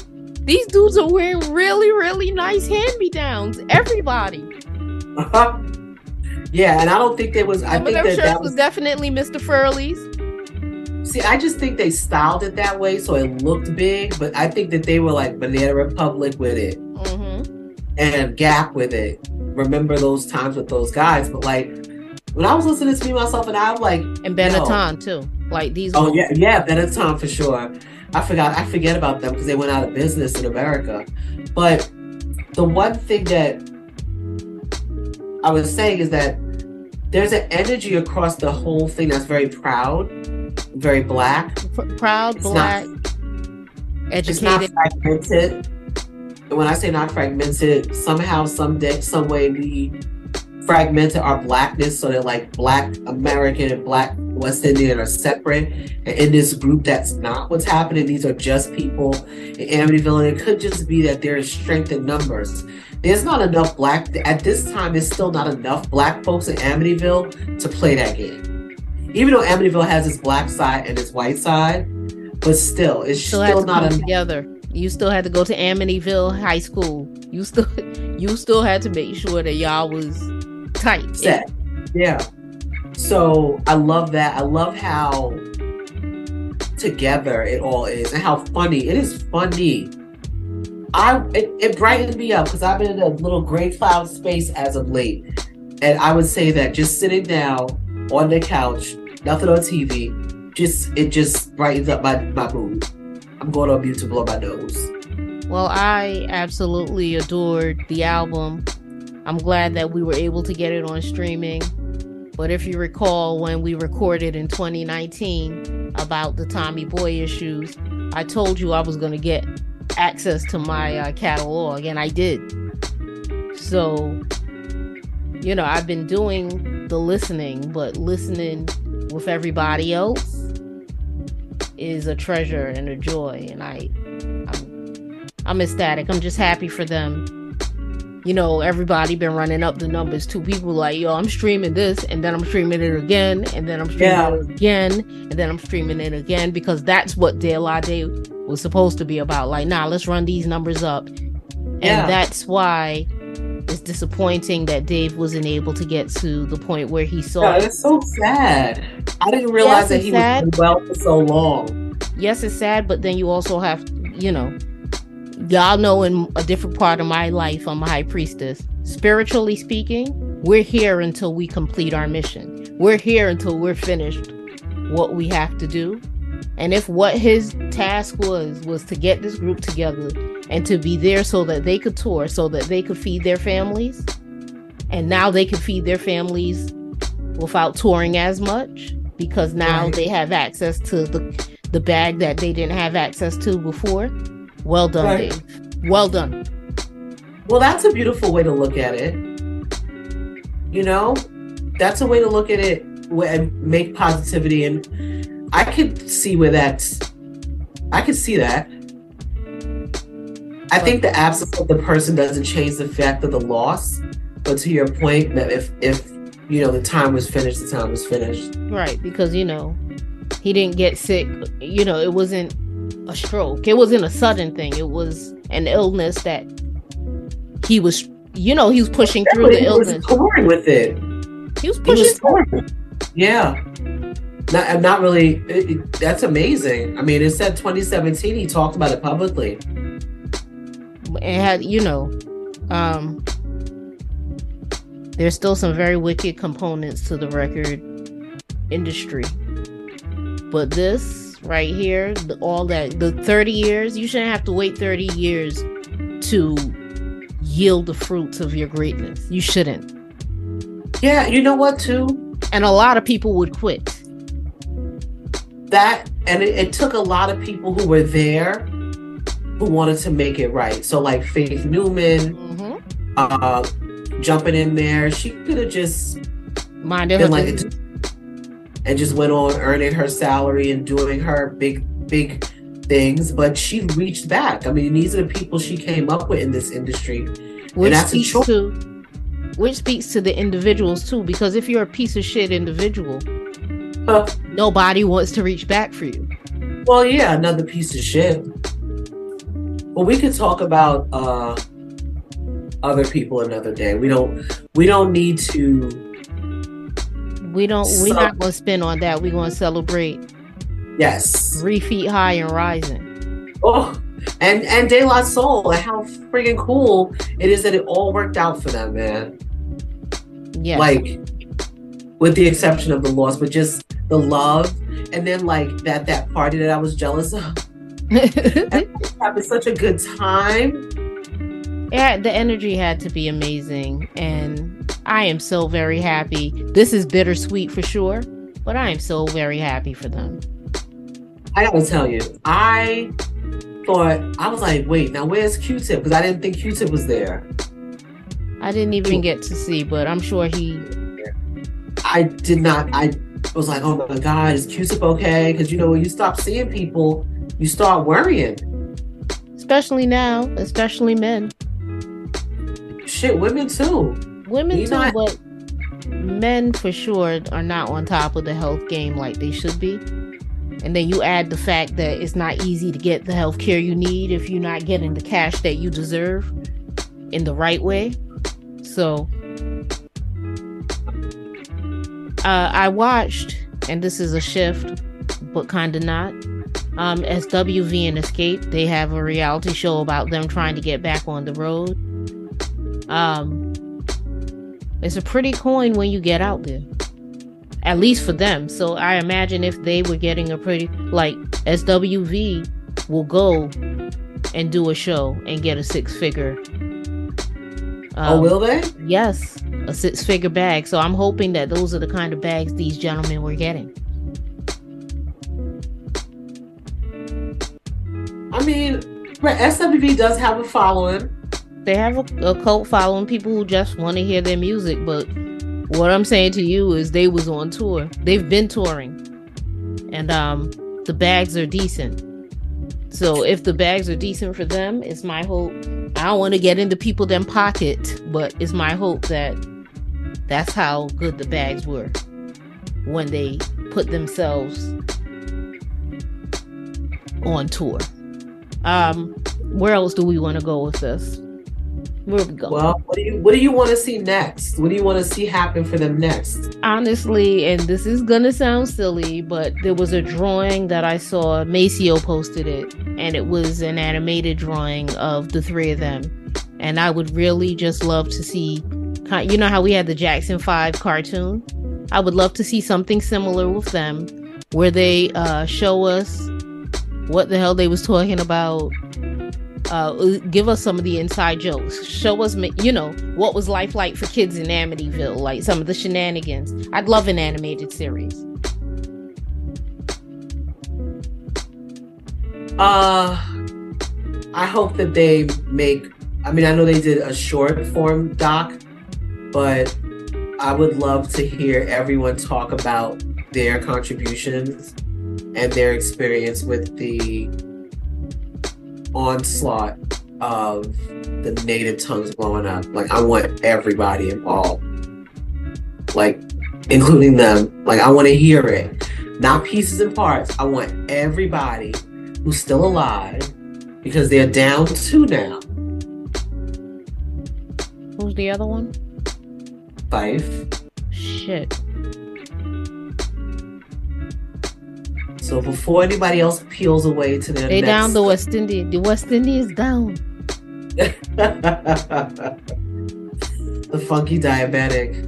S1: these dudes are wearing really, really nice hand-me-downs. Everybody,
S2: yeah, and I don't think there was. I
S1: some of
S2: think that that
S1: was
S2: was.
S1: definitely Mr. Furley's.
S2: See, I just think they styled it that way so it looked big, but I think that they were like Banana Republic with it
S1: hmm
S2: and Gap with it. Remember those times with those guys? But like when I was listening to me, myself, and I, I'm like,
S1: And Benetton too. Like these.
S2: Oh yeah, yeah, Benetton for sure. I forgot. I forget about them because they went out of business in America. But the one thing that I was saying is that there's an energy across the whole thing that's very proud, very black.
S1: pr- proud,
S2: It's
S1: black,
S2: not- It's not
S1: educated.
S2: fragmented. And when I say not fragmented, somehow, someday, some way, we fragmented our blackness so that like black American and black West Indian are separate. And in this group, that's not what's happening. These are just people in Amityville, and it could just be that there is strength in numbers. There's not enough black at this time. There's still not enough black folks in Amityville to play that game. Even though Amityville has its black side and its white side, but still, it's
S1: Still
S2: still, not enough.
S1: together. You still had to go to Amityville High School. You still you still had to make sure that y'all was tight.
S2: set. Yeah. So I love that. I love how together it all is and how funny it is. Funny. I it, it brightened me up because I've been in a little gray cloud space as of late, and I would say that just sitting down on the couch, nothing on TV, just it just brightens up my my mood. I'm going on mute to blow my nose.
S1: Well, I absolutely adored the album. I'm glad that we were able to get it on streaming. But if you recall, when we recorded in 2019 about the Tommy Boy issues, I told you I was going to get access to my uh, catalog, and I did. So, you know, I've been doing the listening, but listening with everybody else is a treasure and a joy. And I, I'm, I'm ecstatic. I'm just happy for them you know, everybody been running up the numbers too. People like, yo, I'm streaming this, and then I'm streaming it again, and then I'm streaming
S2: Yeah.
S1: it again, and then I'm streaming it again because that's what De La Day was supposed to be about. Like, nah, let's run these numbers up, and
S2: Yeah.
S1: that's why it's disappointing that Dave wasn't able to get to the point where he saw.
S2: Yeah, it's so sad. I didn't realize
S1: Yes,
S2: that he
S1: sad.
S2: was well for so long.
S1: yes, it's sad, but then you also have, you know, y'all know in a different part of my life, I'm a high priestess. Spiritually speaking, we're here until we complete our mission. We're here until we're finished what we have to do. And if what his task was was to get this group together and to be there so that they could tour, so that they could feed their families, and now they can feed their families without touring as much because now
S2: Right.
S1: they have access to the the bag that they didn't have access to before. Well done,
S2: Right.
S1: Dave. Well done.
S2: Well, that's a beautiful way to look at it. You know, that's a way to look at it and make positivity. And I could see where that's, I could see that. I think the absence of the person doesn't change the fact of the loss. But to your point, that if, if, you know, the time was finished, the time was finished.
S1: Right, because you know, he didn't get sick. You know, it wasn't a stroke. It wasn't a sudden thing. It was an illness that he was, you know, he was pushing through the
S2: he was
S1: illness.
S2: touring with it.
S1: He was
S2: He
S1: pushing
S2: was touring. Yeah. Not, I'm not really. It, it- that's amazing. I mean, it said 2017. He talked about it publicly.
S1: and had you know um there's still some very wicked components to the record industry but this right here the, all that the 30 years you shouldn't have to wait 30 years to yield the fruits of your greatness you shouldn't
S2: Yeah, you know what? Too
S1: and a lot of people would quit
S2: that, and it, it took a lot of people who were there who wanted to make it right. So like Faith Newman,
S1: mm-hmm.
S2: uh, jumping in there. She could have just
S1: minded her
S2: been like,
S1: business.
S2: and just went on earning her salary and doing her big, big things. But she reached back. I mean, these are the people she came up with in this industry.
S1: which speaks to which speaks to the individuals too because if you're a piece of shit individual. nobody wants to reach back for you
S2: Well, yeah, another piece of shit. Well, we could talk about uh, other people another day. We don't. We don't need to.
S1: we don't we're not going to spin on that we're going to celebrate
S2: Yes.
S1: three feet high and rising
S2: Oh, and and De La Soul. And how freaking cool it is that it all worked out for them, man.
S1: yeah
S2: Like, with the exception of the loss, but just the love, and then like that that party that I was jealous of. Having such a good time.
S1: yeah the energy had to be amazing and i am so very happy this is bittersweet for sure but i am so very happy for them
S2: I gotta tell you, I thought I was like, wait, now where's Q-Tip? Because I didn't think Q-Tip was there.
S1: i didn't even get to see but i'm sure he
S2: I did not. I was like, oh my god, is Q-Tip okay? Because you know, when you stop seeing people, you start worrying.
S1: especially now especially men
S2: Shit, women too.
S1: women
S2: You
S1: too
S2: know,
S1: but men for sure are not on top of the health game like they should be And then you add the fact that it's not easy to get the health care you need if you're not getting the cash that you deserve in the right way. So uh, I watched, and this is a shift, but kind of not. Um, SWV and Xscape, they have a reality show about them trying to get back on the road. Um, it's a pretty coin when you get out there, at least for them. So I imagine if they were getting a pretty like SWV will go and do a show and get a six figure.
S2: Oh,
S1: Um,
S2: will they?
S1: Yes, a six figure bag. So I'm hoping that those are the kind of bags these gentlemen were getting.
S2: I mean, right, SWV does have a following.
S1: They have a, a cult following, people who just want to hear their music. But what I'm saying to you is they was on tour. They've been touring. And um the bags are decent. So if the bags are decent for them, it's my hope. I don't want to get into people them pocket, but it's my hope that that's how good the bags were when they put themselves on tour. Um, where else do we want to go with this? Where we go?
S2: Well, what do you what do you want to see next? What do you want to see happen for them next?
S1: honestly, and this is gonna sound silly, but there was a drawing that I saw. Maceo posted it, and it was an animated drawing of the three of them. And I would really just love to see, you know, how we had the Jackson Five cartoon. I would love to see something similar with them, where they uh, show us what the hell they was talking about. Uh, give us some of the inside jokes. Show us, you know, what was life like for kids in Amityville, like some of the shenanigans. I'd love an animated series.
S2: Uh I hope that they make I mean I know they did a short form doc, but I would love to hear everyone talk about their contributions and their experience with the onslaught of the native tongues blowing up. Like I want everybody involved. Like including them. Like I want to hear it. Not pieces and parts. I want everybody who's still alive because they're down two now.
S1: Who's the other one?
S2: Five.
S1: Shit.
S2: So before anybody else peels away to their
S1: They
S2: next...
S1: down the West Indies. The West Indies down.
S2: the funky diabetic.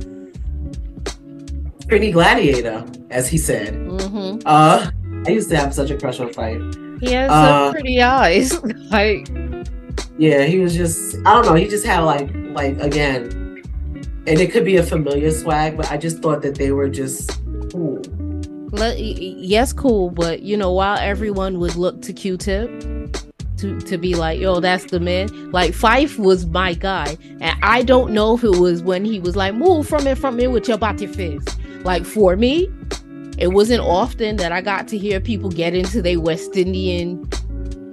S2: Pretty gladiator, as he said.
S1: hmm
S2: Uh I used to have such a crush on Phife.
S1: He has
S2: Uh,
S1: some pretty eyes. like
S2: Yeah, he was just I don't know, he just had like like again, and it could be a familiar swag, but I just thought that they were just.
S1: Le- y- y- yes, cool, but you know, while everyone would look to Q-Tip to to be like, yo, that's the man. Like Phife was my guy, and I don't know if it was when he was like, move from it, from it with your body fizz. Like for me, it wasn't often that I got to hear people get into their West Indian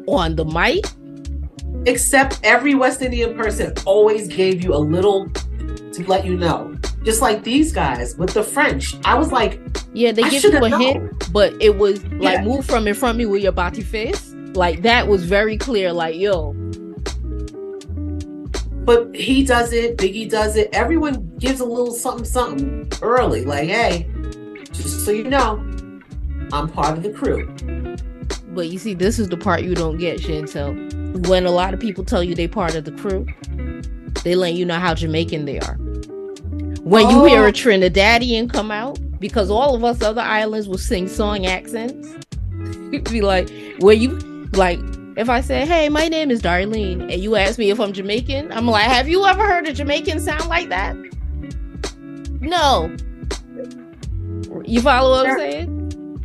S1: on the mic.
S2: Except every West Indian person always gave you a little to let you know. Just like these guys with the French. I was like,
S1: Yeah, they
S2: I
S1: give you a
S2: known.
S1: hint, but it was like
S2: Yeah.
S1: move from in front of me with your body face. Like that was very clear. Like yo,
S2: But he does it, Biggie does it. Everyone gives a little something, something early. Like, hey, just so you know, I'm part of the crew.
S1: but you see, this is the part you don't get, Chantel. When a lot of people tell you they part of the crew, they let you know how Jamaican they are. When you hear
S2: Oh.
S1: a Trinidadian come out, because all of us other islands will sing song accents, you'd be like, where you like if I say, Hey, my name is Darlene, and you ask me if I'm Jamaican, I'm like, Have you ever heard a Jamaican sound like that? No. You follow what I'm saying?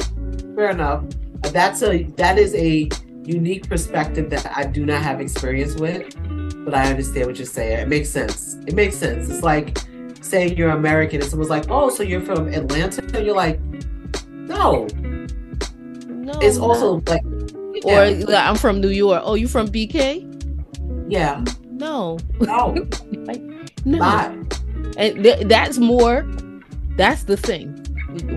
S2: Fair enough. That's a that is a unique perspective that I do not have experience with, but I understand what you're saying. It makes sense. It makes sense. It's like saying you're American and someone's like, "Oh, so you're from Atlanta?" And you're like, "No."
S1: No.
S2: It's
S1: I'm
S2: also like,
S1: or
S2: yeah,
S1: like, I'm from New York. Oh, you from BK?
S2: yeah,
S1: No.
S2: no,
S1: like,
S2: No.
S1: And th- that's more that's the thing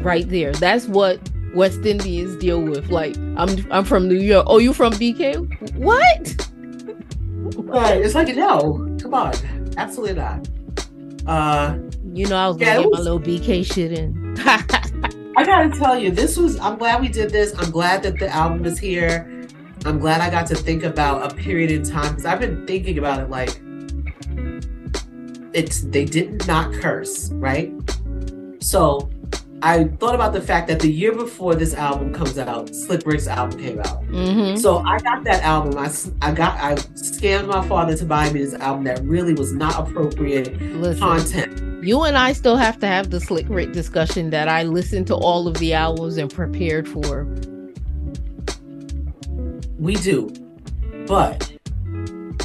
S1: right there. That's what West Indians deal with. Like I'm I'm from New York. Oh, you from BK? What?
S2: Right. It's like no, come on, absolutely not. Uh,
S1: you know, I was gonna yeah, get was, my little BK shit in.
S2: I gotta tell you, this was. I'm glad we did this. I'm glad that the album is here. I'm glad I got to think about a period in time because I've been thinking about it like it's they did not curse, right? So I thought about the fact that the year before this album comes out, Slick Rick's album came out. Mm-hmm. So I got that album. I, I got I scammed my father to buy me this album that really was not appropriate Listen, content.
S1: You and I still have to have the Slick Rick discussion that I listened to all of the albums and prepared for.
S2: We do, but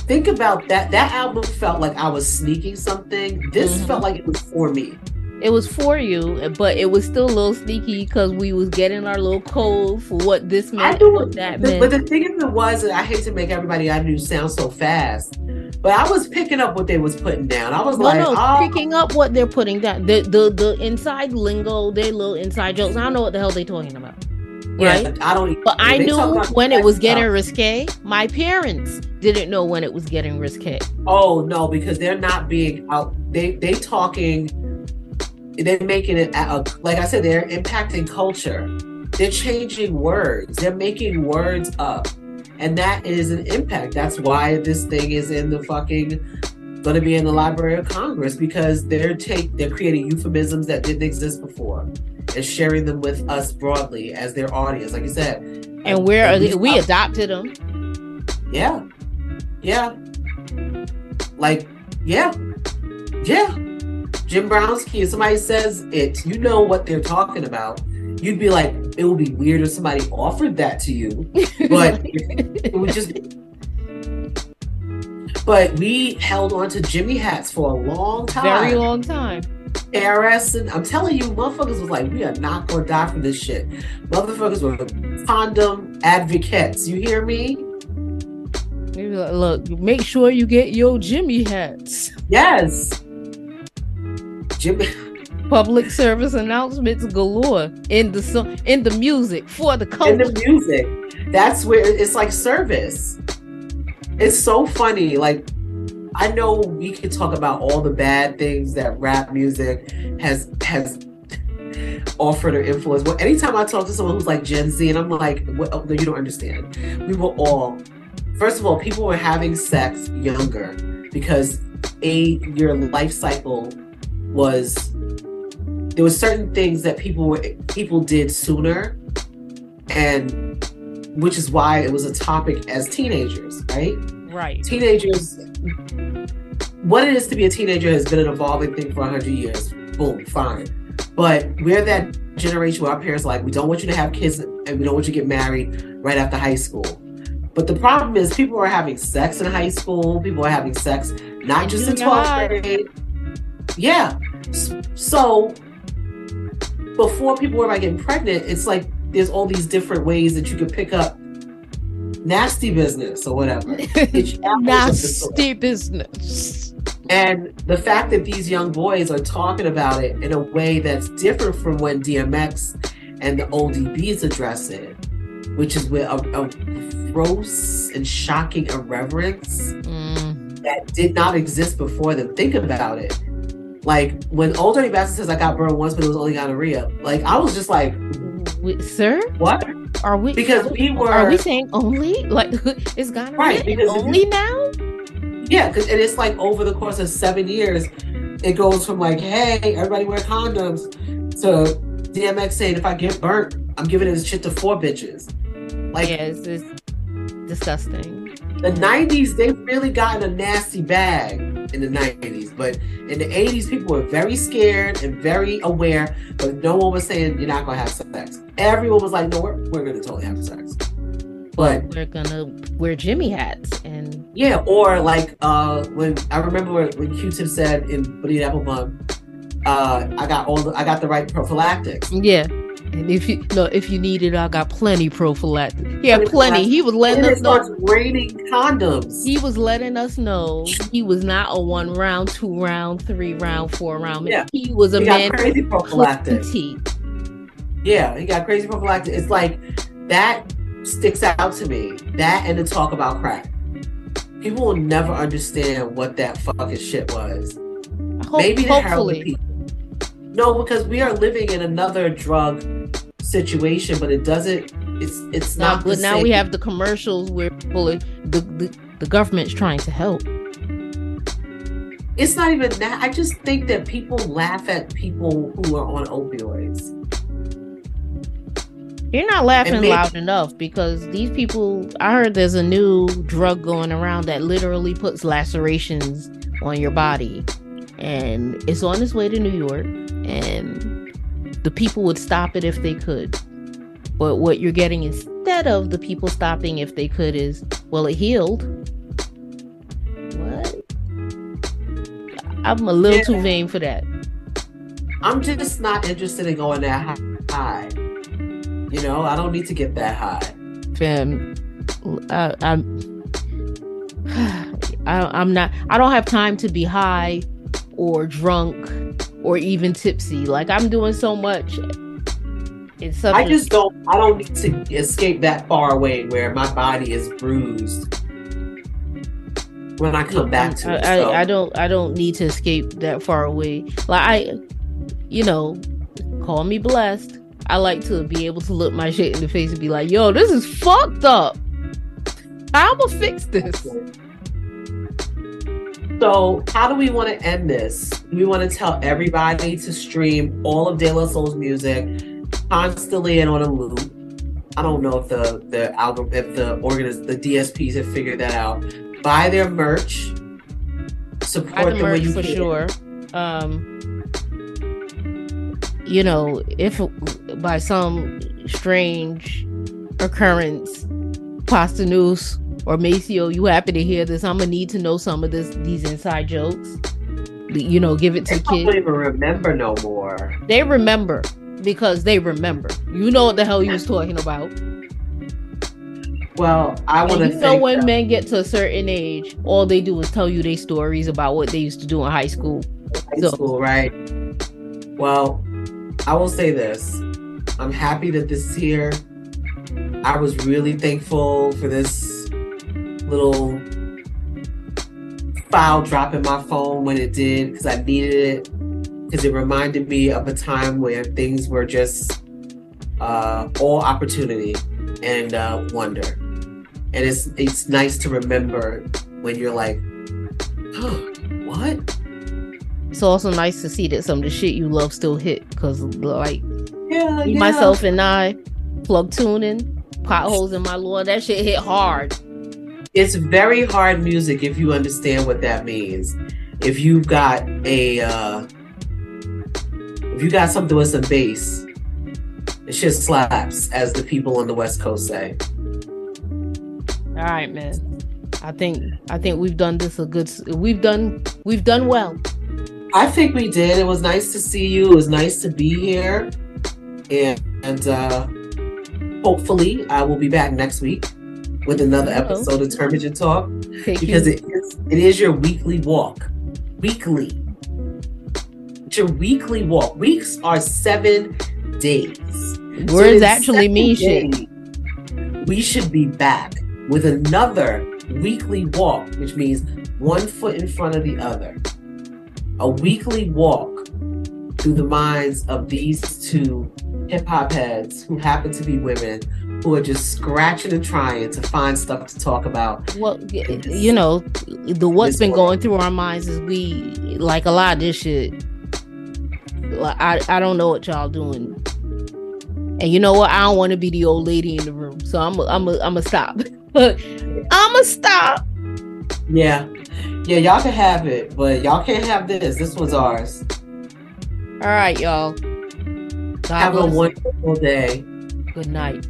S2: think about that. That album felt like I was sneaking something. This mm-hmm. felt like it was for me.
S1: It was mm-hmm. for you, but it was still a little sneaky because we was getting our little code for what this meant, I do, what that
S2: meant. But the thing of it was, I hate to make everybody I knew sound so fast, but I was picking up what they was putting down. I was no, like, no,
S1: oh. picking up what they're putting down. The the the inside lingo, their little inside jokes. I don't know what the hell they talking about.
S2: Yeah, right? I don't.
S1: But I knew when it was getting stuff. risque. My parents didn't know when it was getting risque.
S2: Oh no, because they're not being out. They they talking. They're making it like I said. They're impacting culture. They're changing words. They're making words up, and that is an impact. That's why this thing is in the fucking going to be in the Library of Congress because they're take they're creating euphemisms that didn't exist before and sharing them with us broadly as their audience, like you said.
S1: And where are they, we adopted them?
S2: Yeah, yeah, like yeah, yeah. Jimbrowski. If somebody says it, you know what they're talking about. You'd be like, it would be weird if somebody offered that to you, but it would just but we held on to Jimmy hats for a long time.
S1: Very long time.
S2: ARS, and I'm telling you, motherfuckers was like, we are not gonna die from this shit. Motherfuckers were condom advocates. You hear me?
S1: Look, make sure you get your Jimmy hats.
S2: Yes. Jimmy.
S1: Public service announcements galore in the song, in the music for the culture.
S2: In the music, that's where it's like service it's so funny. Like, I know we could talk about all the bad things that rap music has has offered or influenced. But anytime I talk to someone who's like Gen Z, and I'm like, oh, no, you don't understand. We were all, first of all, people were having sex younger because a your life cycle was there were certain things that people were people did sooner and which is why it was a topic as teenagers, right?
S1: Right.
S2: Teenagers, what it is to be a teenager has been an evolving thing for 100 years. Boom, fine. But we're that generation where our parents like, we don't want you to have kids and we don't want you to get married right after high school. But the problem is, people are having sex in high school, people are having sex not just in 12th grade. Yeah. So before people were about getting pregnant, it's like there's all these different ways that you could pick up nasty business or whatever.
S1: nasty business.
S2: And the fact that these young boys are talking about it in a way that's different from when DMX and the ODBs address it, which is with a, a gross and shocking irreverence mm. that did not exist before them. Think about it. Like when Ol' Dirty Bastard says I got burned once, but it was only gonorrhea. Like I was just like,
S1: sir,
S2: what?
S1: Are we
S2: because we were?
S1: Are we saying only? Like it's gonorrhea right, because only now?
S2: Yeah, because and it's like over the course of seven years, it goes from like, hey, everybody wear condoms, to DMX saying if I get burnt, I'm giving this shit to four bitches.
S1: Like, yeah, it's, it's disgusting.
S2: The '90s, they really got in a nasty bag in the 90s. But in the 80s, people were very scared and very aware, but no one was saying you're not going to have sex. Everyone was like, no, we're, we're going to totally have sex. But
S1: we're gonna wear Jimmy hats and
S2: yeah, or like uh when I remember when Q-Tip said in Buddy Bun, uh, I got all the I got the right prophylactics.
S1: Yeah. And if you no, if you need it, I got plenty prophylactic. Yeah, plenty. He was letting us know.
S2: raining condoms.
S1: He was letting us know he was not a one round, two round, three round, four round. Yeah. He was a he man.
S2: crazy prophylactic. Yeah, he got crazy prophylactic. It's like that sticks out to me. That and the talk about crack. People will never understand what that fucking shit was.
S1: Hope,
S2: Maybe the heroin
S1: hopefully.
S2: people. No, because we are living in another drug situation, but it doesn't. It's it's
S1: Now,
S2: not.
S1: but now
S2: same.
S1: we have the commercials where people are, the, the the government's trying to help.
S2: It's not even that. I just think that people laugh at people who are on opioids.
S1: You're not laughing
S2: maybe-
S1: loud enough because these people. I heard there's a new drug going around that literally puts lacerations on your body, and it's on its way to New York. And the people would stop it if they could, but what you're getting instead of the people stopping if they could is, well, it healed. What? I'm a little too vain for that.
S2: I'm just not interested in going that high. You know, I don't need to get that high.
S1: fam I, i'm I, i'm not i don't have time to be high or drunk or even tipsy like i'm doing so much such
S2: I just don't. I don't need to escape that far away where my body is bruised when I come back to
S1: I,
S2: it. So.
S1: I, I don't i don't need to escape that far away like i you know call me blessed i like to be able to look my shit in the face and be like yo this is fucked up i'ma fix this
S2: So, how do we want to end this? We want to tell everybody to stream all of De La Soul's music constantly and on a loop? I don't know if the the algorithm, if the organiz- the DSPs have figured that out. Buy their merch, support
S1: I
S2: them
S1: merch
S2: you
S1: for
S2: can.
S1: sure. Um, you know, if by some strange occurrence, Posdnuos or Maceo, you happen to hear this, I'm gonna need to know some of this these inside jokes. You know, give it to
S2: They
S1: the
S2: don't
S1: kids.
S2: even remember no more.
S1: They remember because they remember. You know what the hell you was talking about.
S2: Well, I want to
S1: you know when
S2: them.
S1: men get to a certain age, all they do is tell you their stories about what they used to do in high school.
S2: high
S1: So-
S2: school, right? Well, I will say this. I'm happy that this is here. I was really thankful for this little file drop in my phone when it did because I needed it because it reminded me of a time where things were just uh, all opportunity and uh, wonder. And it's it's nice to remember when you're like, what?
S1: It's also nice to see that some of the shit you love still hit because, like,
S2: Yeah, yeah.
S1: myself, and I plug tuning, potholes in my lawn. That shit hit hard.
S2: It's very hard music if you understand what that means. If you've got a, uh, if you got something with some bass, it just slaps, as the people on the West Coast say.
S1: All right, man. I think I think we've done this a good. We've done we've done well.
S2: I think we did. It was nice to see you. It was nice to be here, and and uh, hopefully I will be back next week with another episode of Termagant Talk.
S1: Take
S2: because
S1: you.
S2: it is it is your weekly walk. Weekly. Your weekly walk. Weeks are seven days. So
S1: Words
S2: in
S1: actually mean shit.
S2: We should be back with another weekly walk, which means one foot in front of the other. A weekly walk through the minds of these two hip hop heads who happen to be women who are just scratching and trying to find stuff to talk about
S1: Well, you know, the what's been going through our minds is we like a lot of this shit. Like I, I don't know what y'all doing, and you know what? I don't want to be the old lady in the room, so I'm, I'm, i I'm gonna stop. I'm gonna stop.
S2: Yeah. Yeah, y'all can have it, but y'all can't have this. This was ours.
S1: All right, y'all. God
S2: have a wonderful day.
S1: Good night.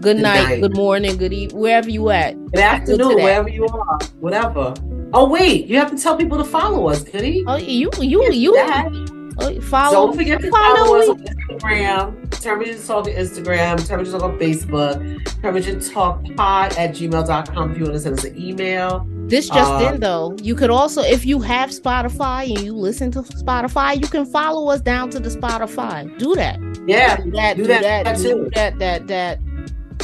S1: Good, night,
S2: night.
S1: Good morning. Good evening. Wherever you at.
S2: Good afternoon, wherever you are. Whatever. Oh wait, you have to tell people to follow us, Goody.
S1: Oh, you, you, you.
S2: That.
S1: Follow.
S2: Don't forget to
S1: follow
S2: follow, us on Instagram. Terminator Talk on Instagram. Terminator Talk on Facebook. Terminator Talk Pod at gmail.com if you want to send us an email.
S1: This just
S2: Uh,
S1: in though, you could also, if you have Spotify and you listen to Spotify, you can follow us down to the Spotify. Do that.
S2: Yeah,
S1: Do that.
S2: Do
S1: Do
S2: that
S1: that.
S2: too.
S1: Do that. That. That.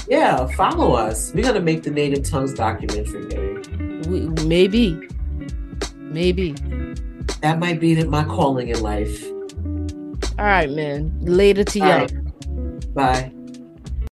S2: yeah. Follow us. We're gonna make the Native Tongues documentary, baby.
S1: We, maybe. Maybe.
S2: That might be my calling in life.
S1: All right, man. Later to y'all.
S2: right. Bye.